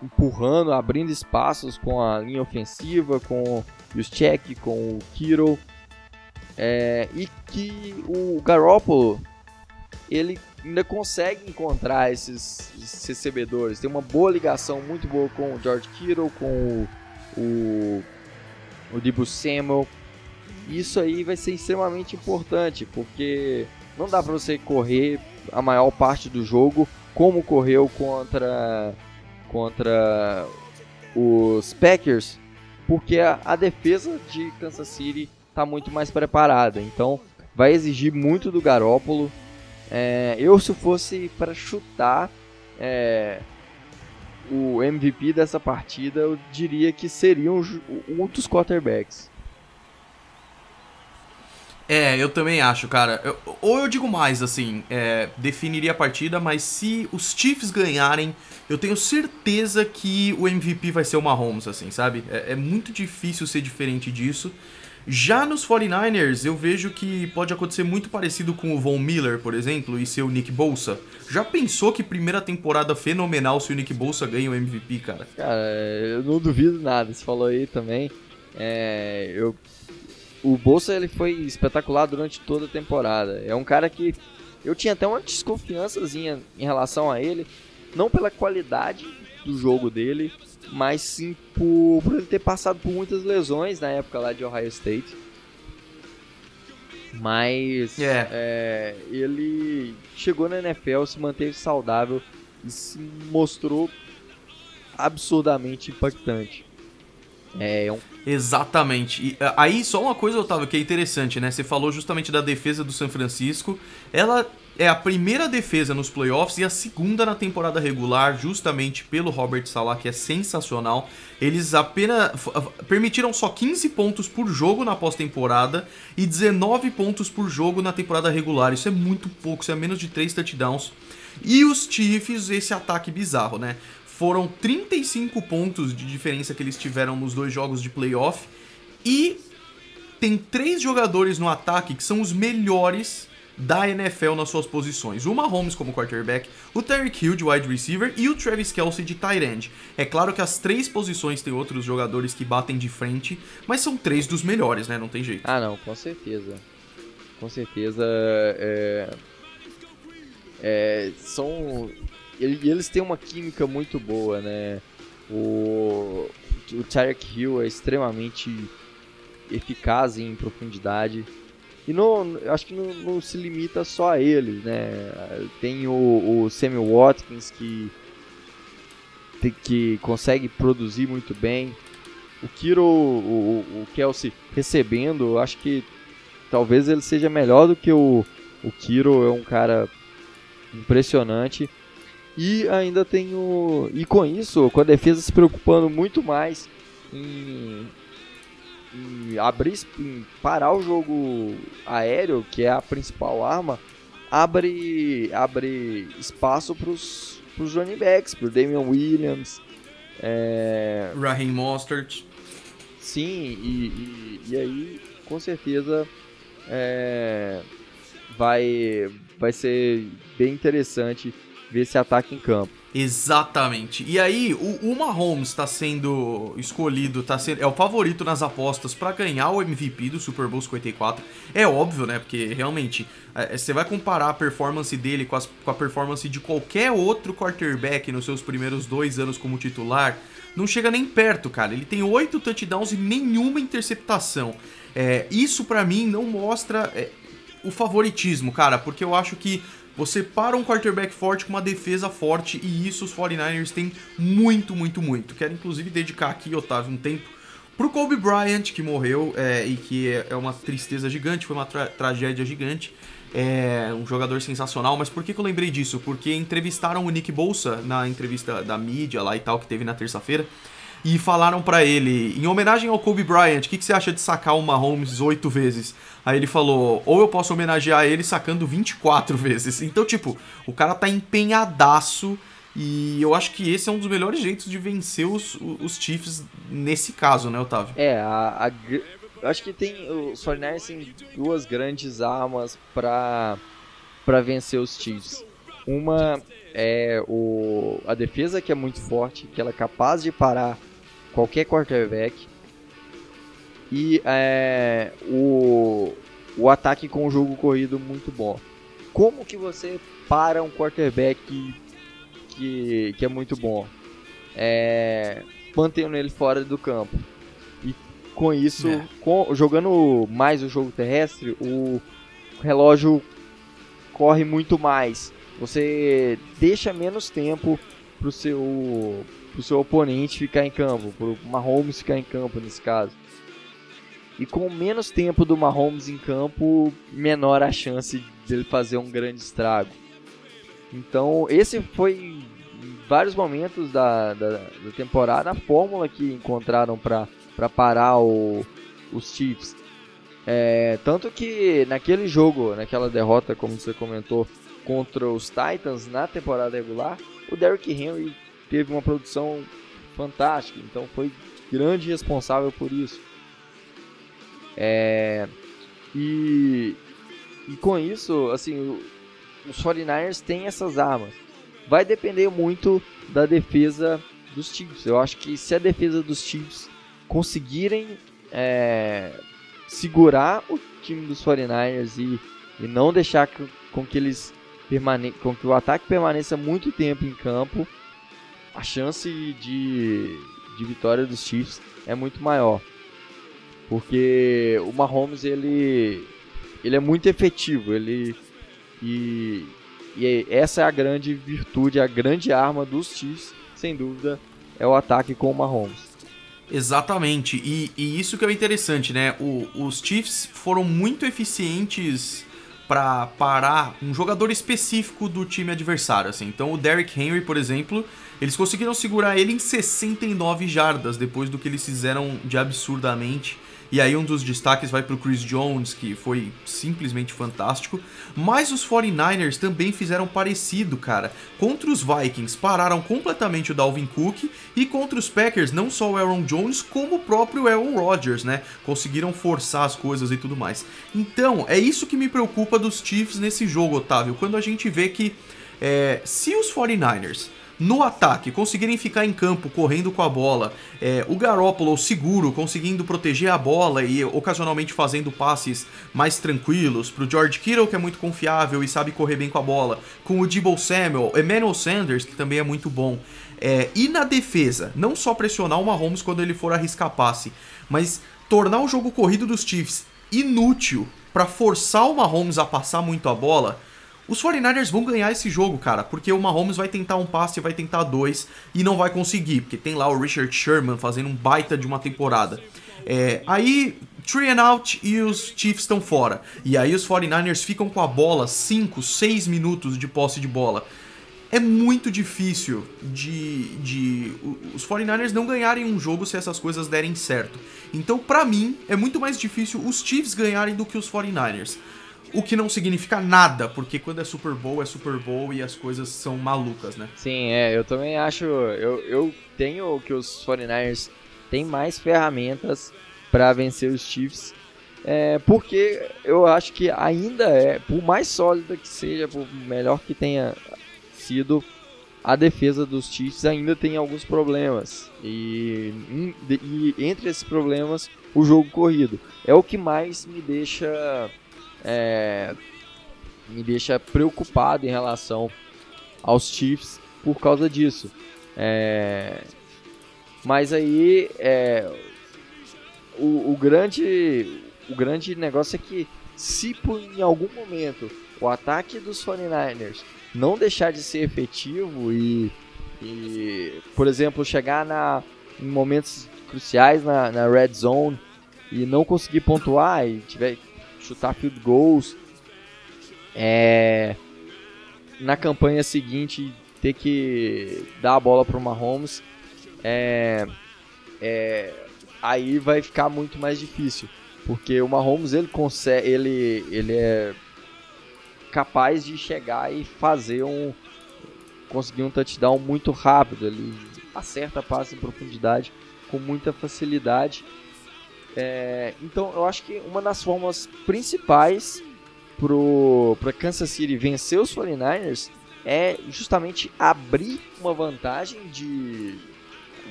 empurrando, abrindo espaços com a linha ofensiva, com o Juszczyk, com o Kiro, é, e que o Garoppolo ele ainda consegue encontrar esses, esses, recebedores. Tem uma boa ligação muito boa com o George Kittle, com o, o, o Debo Samuel. Isso aí vai ser extremamente importante, porque não dá para você correr a maior parte do jogo como correu contra contra os Packers, porque a, a defesa de Kansas City está muito mais preparada. Então vai exigir muito do Garópolo é, eu, se fosse para chutar é, o MVP dessa partida, eu diria que seria um, um dos quarterbacks. É, eu também acho, cara. Eu- ou eu digo mais, assim, é, definiria a partida, mas se os Chiefs ganharem, eu tenho certeza que o MVP vai ser o Mahomes, assim, sabe? É, é muito difícil ser diferente disso. Já nos 49ers, eu vejo que pode acontecer muito parecido com o Von Miller, por exemplo, e ser o Nick Bolsa. Já pensou que primeira temporada fenomenal se o Nick Bolsa ganha o MVP, cara? Cara, eu não duvido nada, você falou aí também. É, eu, o Bolsa ele foi espetacular durante toda a temporada. É um cara que eu tinha até uma desconfiançazinha em relação a ele, não pela qualidade do jogo dele, mas sim por, por ele ter passado por muitas lesões na época lá de Ohio State. Mas É. é, ele chegou na NFL, se manteve saudável e se mostrou absurdamente impactante. É um Exatamente. E ah, aí só uma coisa, Otávio, que é interessante, né? Você falou justamente da defesa do San Francisco. Ela é a primeira defesa nos playoffs e a segunda na temporada regular, justamente pelo Robert Salah, que é sensacional. Eles apenas permitiram só 15 pontos por jogo na pós-temporada e 19 pontos por jogo na temporada regular. Isso é muito pouco, isso é menos de 3 touchdowns. E os Chiefs, esse ataque bizarro, né? Foram 35 pontos de diferença que eles tiveram nos dois jogos de playoff. E tem três jogadores no ataque que são os melhores da NFL nas suas posições. O Mahomes como quarterback, o Tyreek Hill de wide receiver e o Travis Kelce de tight end. É claro que as três posições têm outros jogadores que batem de frente, mas são três dos melhores, né? Não tem jeito. Ah, não, com certeza. Com certeza. É, é, são. E eles têm uma química muito boa, né? O, o Tyreek Hill é extremamente eficaz em profundidade. E não, acho que não, não se limita só a ele, né? Tem o, o Sammy Watkins que, que consegue produzir muito bem. O Kiro, o, o, Kelsey recebendo, acho que talvez ele seja melhor do que o, o Kiro, é um cara impressionante. E ainda tem o. E com isso, com a defesa se preocupando muito mais em, em abrir, em parar o jogo aéreo, que é a principal arma, abre, abre espaço para os running backs, para o Damian Williams. É, Raheem Mostert. Sim, e, e, e aí com certeza é, vai, vai ser bem interessante ver esse ataque em campo. Exatamente. E aí, o, o Mahomes está sendo escolhido, tá sendo, é o favorito nas apostas para ganhar o MVP do Super Bowl 54. É óbvio, né? Porque realmente, é, você vai comparar a performance dele com, as- com a performance de qualquer outro quarterback nos seus primeiros dois anos como titular, não chega nem perto, cara. Ele tem oito touchdowns e nenhuma interceptação. É, isso para mim não mostra é, o favoritismo, cara, porque eu acho que você para um quarterback forte com uma defesa forte e isso os 49ers têm muito, muito, muito. Quero inclusive dedicar aqui, Otávio, um tempo pro Kobe Bryant, que morreu é, e que é, é uma tristeza gigante, foi uma tra- tragédia gigante. É um jogador sensacional, mas por que, que eu lembrei disso? Porque entrevistaram o Nick Bolsa na entrevista da mídia lá e tal, que teve na terça-feira, e falaram pra ele, em homenagem ao Kobe Bryant, o que, que você acha de sacar o Mahomes oito vezes? Aí ele falou, ou eu posso homenagear ele sacando 24 vezes. Então, tipo, o cara tá empenhadaço e eu acho que esse é um dos melhores jeitos de vencer os, os Chiefs nesse caso, né, Otávio? É, a, a eu acho que tem os 49ers têm duas grandes armas para para vencer os Chiefs. Uma é o a defesa que é muito forte, que ela é capaz de parar qualquer quarterback. E é, o, o ataque com o jogo corrido muito bom. Como que você para um quarterback que, que é muito bom? É, mantendo ele fora do campo. E com isso, É. com- jogando mais o jogo terrestre, o relógio corre muito mais. Você deixa menos tempo pro seu, pro seu oponente ficar em campo, pro Mahomes ficar em campo nesse caso. E com menos tempo do Mahomes em campo, menor a chance dele fazer um grande estrago. Então, esse foi em vários momentos da, da, da temporada a fórmula que encontraram para parar o, os Chiefs. É, tanto que naquele jogo, naquela derrota, como você comentou, contra os Titans na temporada regular, o Derrick Henry teve uma produção fantástica, então foi grande responsável por isso. É, e, e com isso, assim, os 49ers têm essas armas. Vai depender muito da defesa dos Chiefs. Eu acho que se a defesa dos Chiefs conseguirem é, segurar o time dos 49ers e, e não deixar com que eles com que o ataque permaneça muito tempo em campo, a chance de, de vitória dos Chiefs é muito maior. Porque o Mahomes ele ele é muito efetivo, ele e, e essa é a grande virtude, a grande arma dos Chiefs, sem dúvida, é o ataque com o Mahomes. Exatamente, e, e isso que é interessante, né? O, os Chiefs foram muito eficientes para parar um jogador específico do time adversário, assim. Então o Derrick Henry, por exemplo, eles conseguiram segurar ele em 69 jardas depois do que eles fizeram de absurdamente e aí um dos destaques vai para o Chris Jones, que foi simplesmente fantástico. Mas os 49ers também fizeram parecido, cara. Contra os Vikings, pararam completamente o Dalvin Cook. E contra os Packers, não só o Aaron Jones, como o próprio Aaron Rodgers, né? Conseguiram forçar as coisas e tudo mais. Então, é isso que me preocupa dos Chiefs nesse jogo, Otávio. Quando a gente vê que é, se os 49ers no ataque, conseguirem ficar em campo correndo com a bola, é, o Garoppolo seguro, conseguindo proteger a bola e ocasionalmente fazendo passes mais tranquilos, pro George Kittle, que é muito confiável e sabe correr bem com a bola, com o Debo Samuel, Emmanuel Sanders, que também é muito bom. É, e na defesa, não só pressionar o Mahomes quando ele for arriscar passe, mas tornar o jogo corrido dos Chiefs inútil para forçar o Mahomes a passar muito a bola os 49ers vão ganhar esse jogo, cara, porque o Mahomes vai tentar um passe, vai tentar dois e não vai conseguir, porque tem lá o Richard Sherman fazendo um baita de uma temporada. É, aí, three and out e os Chiefs estão fora. E aí os 49ers ficam com a bola 5, 6 minutos de posse de bola. É muito difícil de, de os 49ers não ganharem um jogo se essas coisas derem certo. Então, para mim, é muito mais difícil os Chiefs ganharem do que os 49ers. O que não significa nada, porque quando é Super Bowl, é Super Bowl e as coisas são malucas, né? Sim, é, eu também acho. Eu, eu tenho que os 49ers têm mais ferramentas para vencer os Chiefs. É, porque eu acho que ainda é, por mais sólida que seja, por melhor que tenha sido, a defesa dos Chiefs ainda tem alguns problemas. E, e entre esses problemas, o jogo corrido. É o que mais me deixa é, me deixa preocupado em relação aos Chiefs por causa disso. É, mas aí é, o, o, grande, o grande negócio é que se por em algum momento o ataque dos 49ers não deixar de ser efetivo e, e por exemplo, chegar na, em momentos cruciais na, na red zone e não conseguir pontuar e tiver chutar field goals. É, na campanha seguinte, ter que dar a bola para o Mahomes. É, é, aí vai ficar muito mais difícil. Porque o Mahomes ele consegue, ele, ele é capaz de chegar e fazer um conseguir um touchdown muito rápido, ele acerta passe em profundidade com muita facilidade é, então eu acho que uma das formas principais para Kansas City vencer os 49ers é justamente abrir uma vantagem de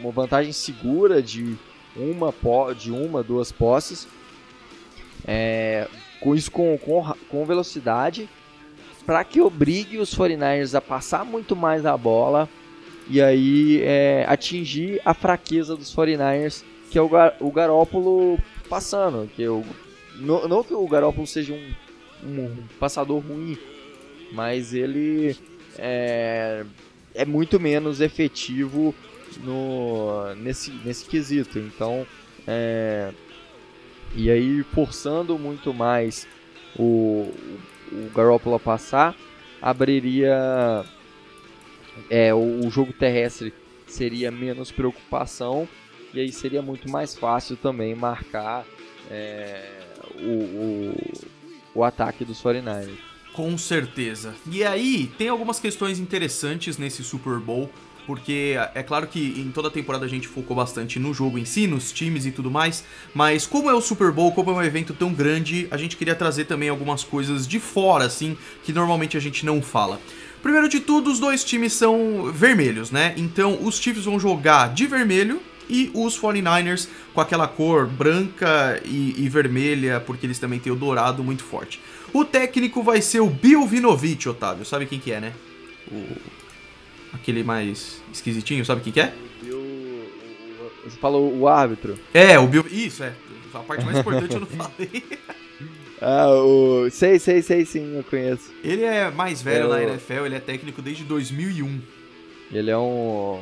uma vantagem segura de uma de uma duas posses. É, com isso com, com, com velocidade para que obrigue os 49ers a passar muito mais a bola e aí é, atingir a fraqueza dos 49ers que é o, Gar o Garópolo passando. Que eu, não, não que o Garópolo seja um, um passador ruim, mas ele é, é muito menos efetivo no, nesse, nesse quesito. Então, é, e aí forçando muito mais o, o a passar, abriria é, o, o jogo terrestre seria menos preocupação E aí seria muito mais fácil também marcar é, o, o, o ataque dos 49ers. Com certeza. E aí, tem algumas questões interessantes nesse Super Bowl, porque é claro que em toda a temporada a gente focou bastante no jogo em si, nos times e tudo mais, mas como é o Super Bowl, como é um evento tão grande, a gente queria trazer também algumas coisas de fora, assim, que normalmente a gente não fala. Primeiro de tudo, os dois times são vermelhos, né? Então os Chiefs vão jogar de vermelho e os 49ers com aquela cor branca e, e, vermelha, porque eles também têm o dourado muito forte. O técnico vai ser o Bill Vinovich, Otávio. Sabe quem que é, né? O... Aquele mais esquisitinho, sabe quem que é? Bill... Você falou o árbitro? É, o Bill... Isso, é. A parte mais importante eu não falei. Ah, o... Sei, sei, sei sim, eu conheço. Ele é mais velho na NFL, ele é técnico desde 2001. Ele é um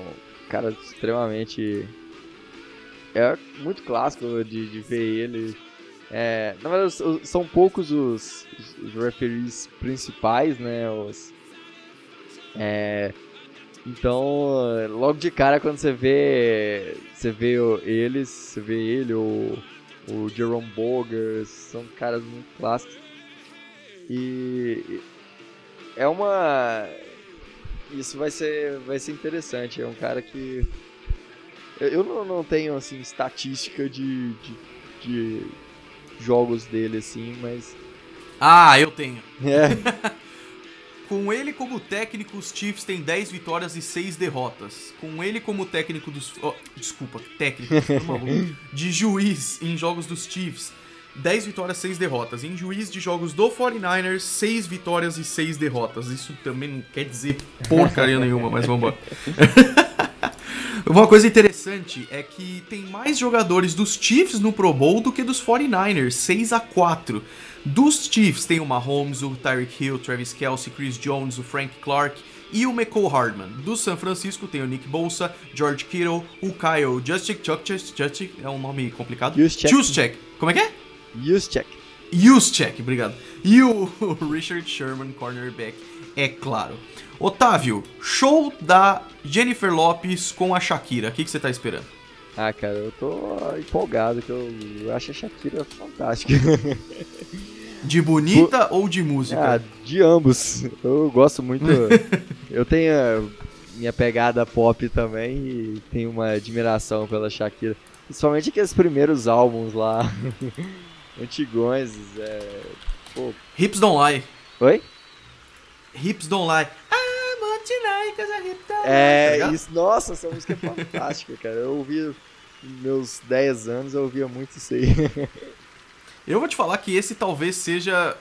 cara extremamente é muito clássico de, de ver ele. É, na verdade, são poucos os, os referees principais, né? Os, é, então, logo de cara, quando você vê, você vê eles, você vê ele, o, o Jerome Boger, são caras muito clássicos. E é uma. Isso vai ser, vai ser interessante. É um cara que eu não, não tenho, assim, estatística de, de, de, jogos dele, assim, mas... Ah, eu tenho. É. Com ele como técnico, os Chiefs têm 10 vitórias e 6 derrotas. Com ele como técnico dos... Oh, desculpa, técnico, de juiz em jogos dos Chiefs, 10 vitórias, 6 derrotas. Em juiz de jogos do 49ers, 6 vitórias e 6 derrotas. Isso também não quer dizer porcaria nenhuma, mas vamos embora. Uma coisa interessante é que tem mais jogadores dos Chiefs no Pro Bowl do que dos 49ers, 6 a 4. Dos Chiefs tem o Mahomes, o Tyreek Hill, o Travis Kelsey, Chris Jones, o Frank Clark e o McCall Hardman. Do San Francisco tem o Nick Bolsa, George Kittle, o Kyle Juszczyk, Juszczyk, é um nome complicado. Juszczyk. Como é que é? Juszczyk. Juszczyk, obrigado. E o Richard Sherman, cornerback, é claro. Otávio, show da Jennifer Lopes com a Shakira. O que, que você tá esperando? Ah, cara, eu tô empolgado, que eu acho a Shakira fantástica. De bonita ou de música? Ah, de ambos. Eu gosto muito. eu tenho minha pegada pop também e tenho uma admiração pela Shakira. Principalmente aqueles primeiros álbuns lá. Antigões. É... Pô. Hips Don't Lie. Oi? Hips Don't Lie. É, tá isso, nossa, essa música é fantástica, cara. Eu ouvi meus 10 anos, eu ouvia muito isso aí. Eu vou te falar que esse talvez seja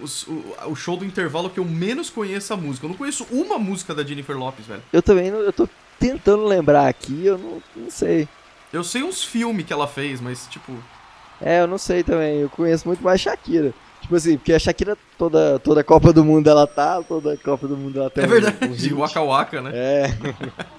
o, o, show do intervalo que eu menos conheço a música. Eu não conheço uma música da Jennifer Lopes, velho. Eu também não, eu tô tentando lembrar aqui, eu não, não sei. Eu sei uns filmes que ela fez, mas tipo. É, eu não sei também. Eu conheço muito mais Shakira. Tipo assim, porque a Shakira, toda, toda Copa do Mundo ela tá, toda Copa do Mundo ela tem. É verdade, um Waka Waka, né? É.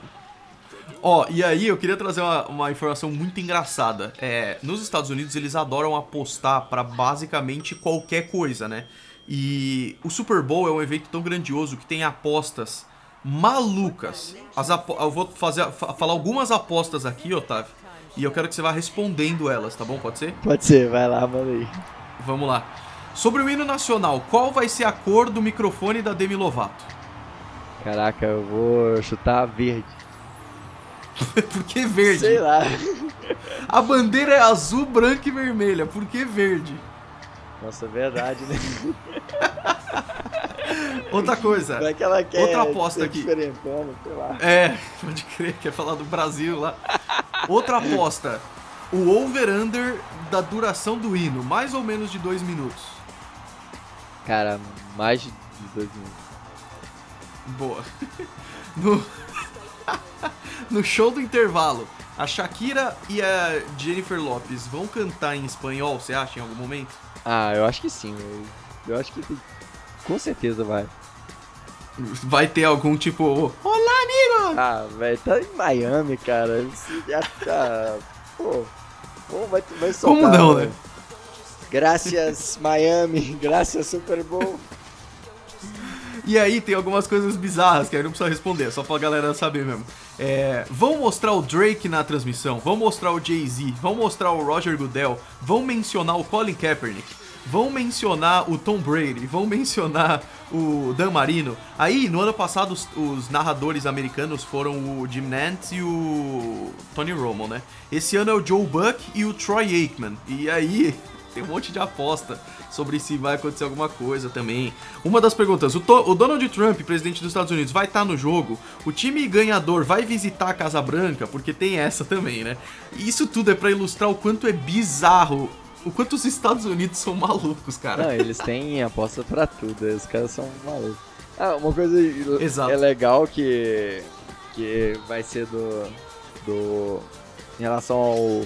Ó, e aí eu queria trazer uma, uma informação muito engraçada. É, nos Estados Unidos eles adoram apostar para basicamente qualquer coisa, né? E o Super Bowl é um evento tão grandioso que tem apostas malucas. As apo eu vou fazer, falar algumas apostas aqui, Otávio. E eu quero que você vá respondendo elas, tá bom? Pode ser? Pode ser, vai lá, manda aí. Vamos lá. Sobre o hino nacional, qual vai ser a cor do microfone da Demi Lovato? Caraca, eu vou chutar verde. Por que verde? Sei lá. A bandeira é azul, branca e vermelha. Por que verde? Nossa, é verdade, né? Outra coisa. Vai que ela quer outra aposta aqui. Sei lá. É, pode crer, quer falar do Brasil lá. Outra aposta. O over-under da duração do hino, mais ou menos de dois minutos. Cara, mais de dois minutos. Boa. No... no show do intervalo, a Shakira e a Jennifer Lopes vão cantar em espanhol, você acha, em algum momento? Ah, eu acho que sim. Eu, eu acho que com certeza vai. Vai ter algum tipo. Olá, amigo! Ah, velho, tá em Miami, cara. Já tá. Pô, pô vai, vai soltar. Como não, né? Graças Miami, graças Super Bowl. E aí tem algumas coisas bizarras que aí não precisa responder, só pra galera saber mesmo. É, vão mostrar o Drake na transmissão, vão mostrar o Jay-Z, vão mostrar o Roger Goodell, vão mencionar o Colin Kaepernick, vão mencionar o Tom Brady, vão mencionar o Dan Marino. Aí, no ano passado, os, os narradores americanos foram o Jim Nantz e o Tony Romo, né? Esse ano é o Joe Buck e o Troy Aikman. E aí, tem um monte de aposta sobre se vai acontecer alguma coisa também. Uma das perguntas: o, o Donald Trump, presidente dos Estados Unidos, vai estar tá no jogo? O time ganhador vai visitar a Casa Branca? Porque tem essa também, né? Isso tudo é para ilustrar o quanto é bizarro o quanto os Estados Unidos são malucos, cara. Não, eles têm aposta para tudo, os caras são malucos. Ah, uma coisa Exato. é legal que que vai ser do do em relação ao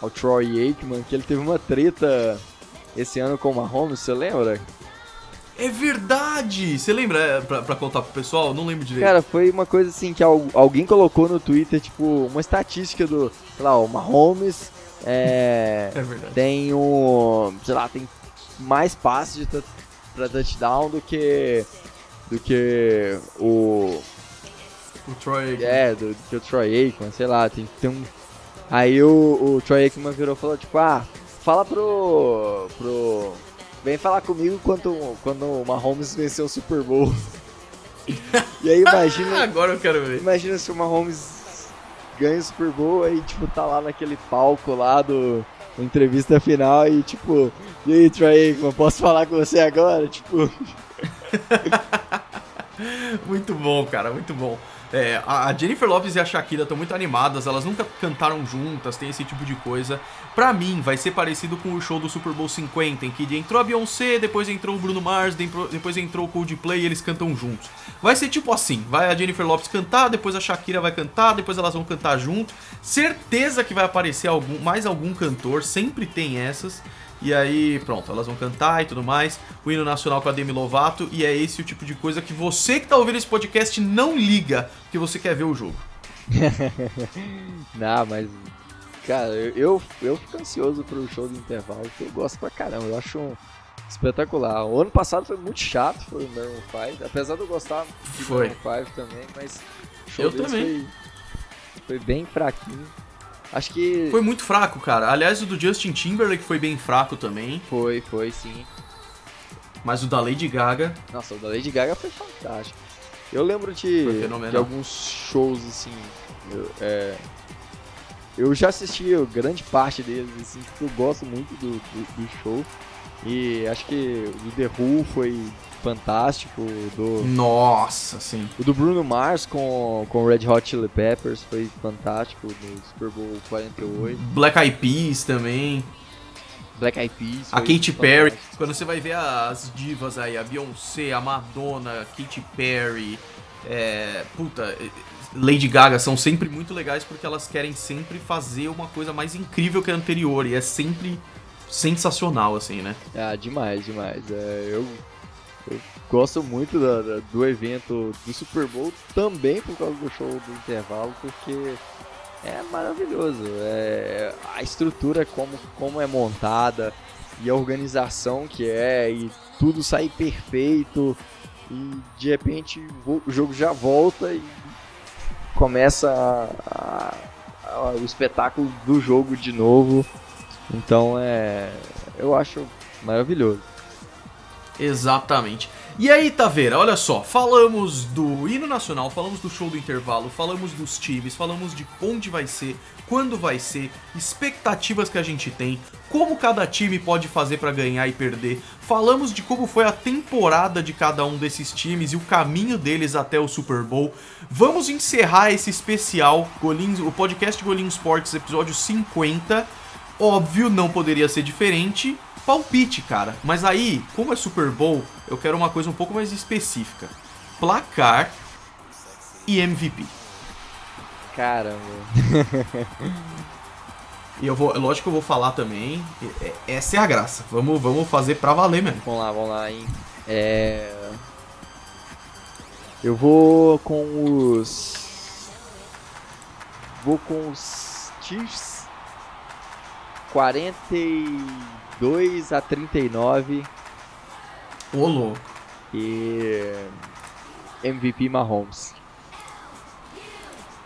ao Troy Aikman, que ele teve uma treta esse ano com o Mahomes, você lembra? É verdade! Você lembra, é, pra, pra, contar pro pessoal? Não lembro direito. Cara, foi uma coisa assim que alguém colocou no Twitter, tipo, uma estatística do, sei lá, o Mahomes é, é verdade. tem um, sei lá, tem mais passes pra touchdown do que do que o o Troy Aikman. É, do, do que o Troy Aikman, sei lá, tem, tem um Aí o, o Troy Aikman virou e falou, tipo, ah, fala pro. pro. Vem falar comigo quando, quando o Mahomes venceu o Super Bowl. e aí imagina. Agora eu quero ver. Imagina se o Mahomes ganha o Super Bowl aí, tipo, tá lá naquele palco lá do. Entrevista final e tipo, e aí, Troy Aikman, posso falar com você agora? Tipo. muito bom, cara, muito bom. É, a Jennifer Lopez e a Shakira estão muito animadas, elas nunca cantaram juntas, tem esse tipo de coisa. Pra mim, vai ser parecido com o show do Super Bowl 50, em que entrou a Beyoncé, depois entrou o Bruno Mars, depois entrou o Coldplay e eles cantam juntos. Vai ser tipo assim, vai a Jennifer Lopez cantar, depois a Shakira vai cantar, depois elas vão cantar junto. Certeza que vai aparecer algum, mais algum cantor, sempre tem essas. E aí, pronto, elas vão cantar e tudo mais. O hino nacional com a Demi Lovato. E é esse o tipo de coisa que você que tá ouvindo esse podcast não liga, porque você quer ver o jogo. não, mas. Cara, eu, eu fico ansioso pro show do intervalo, que eu gosto pra caramba. Eu acho um espetacular. O ano passado foi muito chato, foi o Maroon 5. Apesar de eu gostar do. Maroon 5 também, mas. O show eu também. Foi, foi bem fraquinho. Acho que. Foi muito fraco, cara. Aliás, o do Justin Timberlake foi bem fraco também. Foi, foi sim. Mas o da Lady Gaga. Nossa, o da Lady Gaga foi fantástico. Eu lembro de, de alguns shows, assim. Eu, é, eu já assisti grande parte deles, assim, porque eu gosto muito do, do, do show. E acho que o The Who foi fantástico. Do, Nossa, sim. O do Bruno Mars com, com Red Hot Chili Peppers foi fantástico no Super Bowl 48. Black Eyed Peas também. Black Eyed Peas. A Katy Perry. Quando você vai ver as divas aí, a Beyoncé, a Madonna, a Katy Perry, é, puta, Lady Gaga são sempre muito legais porque elas querem sempre fazer uma coisa mais incrível que a anterior e é sempre sensacional, assim, né? Ah, demais, demais. É, eu eu gosto muito da, da, do evento do Super Bowl também por causa do show do intervalo, porque é maravilhoso. É, a estrutura como, como é montada e a organização que é, e tudo sai perfeito. E de repente o jogo já volta e começa a, a, a, o espetáculo do jogo de novo. Então é. Eu acho maravilhoso. Exatamente. E aí, Taveira, olha só, falamos do hino nacional, falamos do show do intervalo, falamos dos times, falamos de onde vai ser, quando vai ser, expectativas que a gente tem, como cada time pode fazer para ganhar e perder. Falamos de como foi a temporada de cada um desses times e o caminho deles até o Super Bowl. Vamos encerrar esse especial, o podcast Golinho Sports, episódio 50. Óbvio, não poderia ser diferente palpite, cara. Mas aí, como é Super Bowl, eu quero uma coisa um pouco mais específica: placar e MVP. Caramba. e eu vou, lógico que eu vou falar também. Essa é a graça. Vamos, vamos fazer pra valer mesmo. Vamos lá, vamos lá, hein. É... Eu vou com os. Vou com os Chiefs 40 2 a 39. Ô louco. E MVP Mahomes.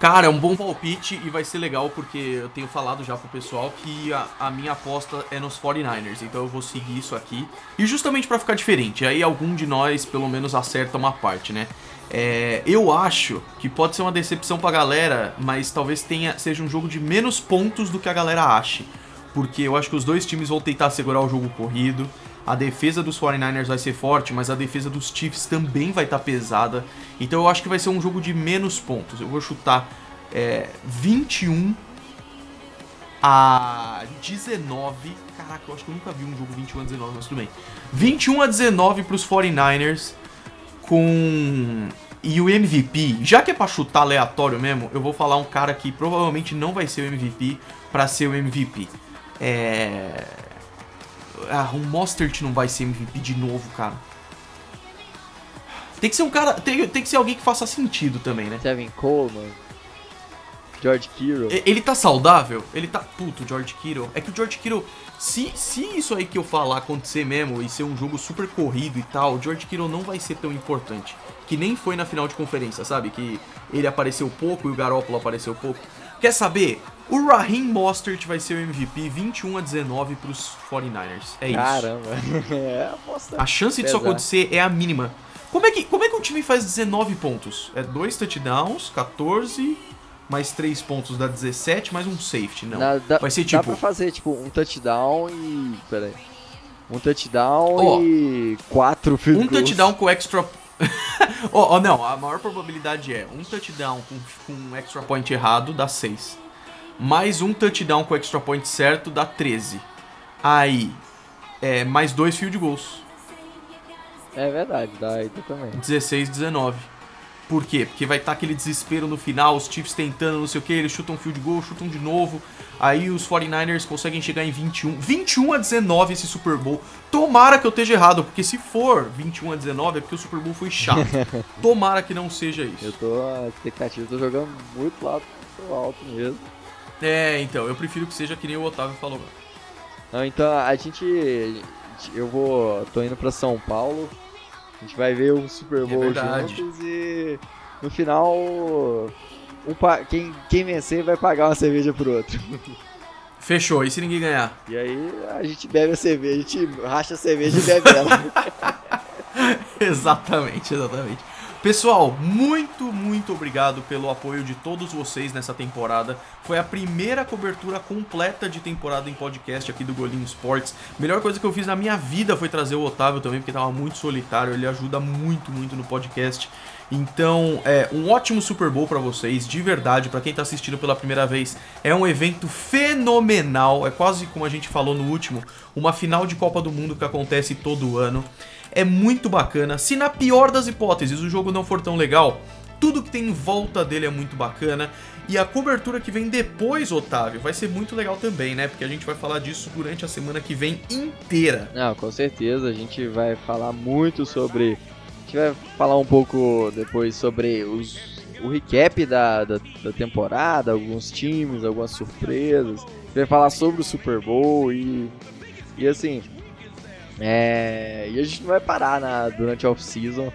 Cara, é um bom palpite e vai ser legal porque eu tenho falado já pro pessoal que a, a minha aposta é nos 49ers, então eu vou seguir isso aqui. E justamente para ficar diferente, aí algum de nós pelo menos acerta uma parte, né? É, eu acho que pode ser uma decepção pra galera, mas talvez tenha seja um jogo de menos pontos do que a galera ache. Porque eu acho que os dois times vão tentar segurar o jogo corrido. A defesa dos 49ers vai ser forte, mas a defesa dos Chiefs também vai estar tá pesada. Então eu acho que vai ser um jogo de menos pontos. Eu vou chutar é, 21 a 19. Caraca, eu acho que eu nunca vi um jogo 21 a 19, mas tudo bem. 21 a 19 para os 49ers com e o MVP, já que é pra chutar aleatório mesmo, eu vou falar um cara que provavelmente não vai ser o MVP para ser o MVP. É ah, o Mostert não vai ser MVP de novo, cara. Tem que ser um cara. Tem, tem que ser alguém que faça sentido também, né? Kevin Coleman. George Kittle. Ele tá saudável? Ele tá. Puto, George Kittle. É que o George Kittle. Se, se isso aí que eu falar acontecer mesmo e ser um jogo super corrido e tal, o George Kittle não vai ser tão importante. Que nem foi na final de conferência, sabe? Que ele apareceu pouco e o Garoppolo apareceu pouco. Quer saber? O Raheem Mostert vai ser o MVP 21 a 19 pros 49ers. É isso. Caramba. é, a chance disso acontecer é a mínima. Como é, que, como é que um time faz 19 pontos? É dois touchdowns, 14, mais 3 pontos dá 17, mais um safety. Não. dá, vai ser tipo. Dá pra fazer tipo um touchdown e. Pera aí. Um touchdown oh, e 4 field Um goals. touchdown com extra. oh, oh, não, a maior probabilidade é um touchdown com, com um extra point errado dá 6 mais um touchdown com extra point certo dá 13. Aí, é, mais dois field goals. É verdade, dá aí também. 16, 19. Por quê? Porque vai estar tá aquele desespero no final, os Chiefs tentando não sei o que, eles chutam field goal, chutam de novo. Aí os 49ers conseguem chegar em 21. 21 a 19 esse Super Bowl. Tomara que eu esteja errado, porque se for 21 a 19 é porque o Super Bowl foi chato. Tomara que não seja isso. Eu tô, a expectativa, tô jogando muito lá pro alto mesmo. É, então, eu prefiro que seja que nem o Otávio falou. Não, então a gente. Eu vou. tô indo pra São Paulo. A gente vai ver o Super Bowl é juntos e no final. Um, quem, quem vencer vai pagar uma cerveja pro outro. Fechou, e se ninguém ganhar? E aí a gente bebe a cerveja, a gente racha a cerveja e bebe ela. exatamente, exatamente. Pessoal, muito, muito obrigado pelo apoio de todos vocês nessa temporada. Foi a primeira cobertura completa de temporada em podcast aqui do Golinho Sports. Melhor coisa que eu fiz na minha vida foi trazer o Otávio também, porque tava muito solitário. Ele ajuda muito, muito no podcast. Então, é um ótimo Super Bowl para vocês, de verdade, para quem tá assistindo pela primeira vez. É um evento fenomenal, é quase como a gente falou no último, uma final de Copa do Mundo que acontece todo ano é muito bacana. Se na pior das hipóteses o jogo não for tão legal, tudo que tem em volta dele é muito bacana. E a cobertura que vem depois, Otávio, vai ser muito legal também, né? Porque a gente vai falar disso durante a semana que vem inteira. Não, com certeza. A gente vai falar muito sobre. A gente vai falar um pouco depois sobre os, o recap da, da, da temporada, alguns times, algumas surpresas. A gente vai falar sobre o Super Bowl e. E assim, é, e a gente não vai parar na, durante a off-season.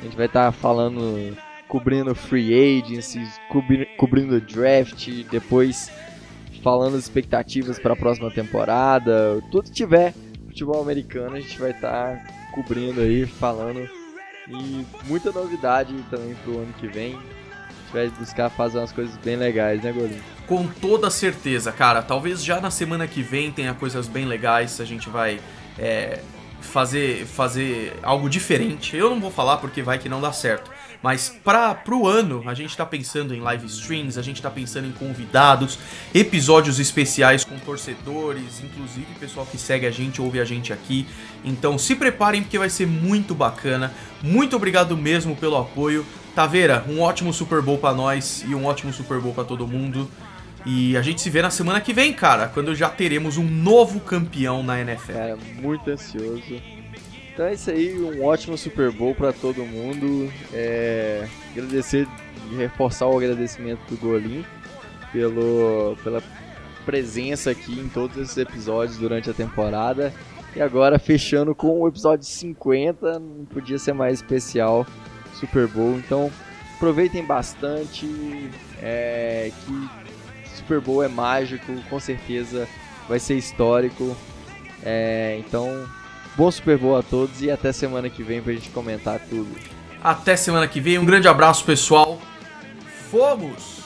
A gente vai estar tá falando, cobrindo free agency, cobri, cobrindo draft, depois falando as expectativas para a próxima temporada. Tudo que tiver futebol americano a gente vai estar tá cobrindo aí, falando. E muita novidade também pro ano que vem. A gente vai buscar fazer umas coisas bem legais, né, Golinho? Com toda certeza, cara. Talvez já na semana que vem tenha coisas bem legais. A gente vai é, fazer, fazer algo diferente. Eu não vou falar porque vai que não dá certo. Mas para pro ano, a gente está pensando em live streams, a gente está pensando em convidados, episódios especiais com torcedores, inclusive pessoal que segue a gente, ouve a gente aqui. Então se preparem porque vai ser muito bacana. Muito obrigado mesmo pelo apoio. Taveira, um ótimo Super Bowl para nós e um ótimo Super Bowl para todo mundo. E a gente se vê na semana que vem, cara, quando já teremos um novo campeão na NFL. Cara, muito ansioso. Então é isso aí, um ótimo Super Bowl para todo mundo. É... Agradecer e reforçar o agradecimento do Golim pelo, pela presença aqui em todos esses episódios durante a temporada. E agora fechando com o episódio 50, não podia ser mais especial Super Bowl. Então aproveitem bastante. É, que Super Bowl é mágico, com certeza vai ser histórico. É, então, bom Super Bowl a todos e até semana que vem pra gente comentar tudo. Até semana que vem, um grande abraço pessoal. Fomos!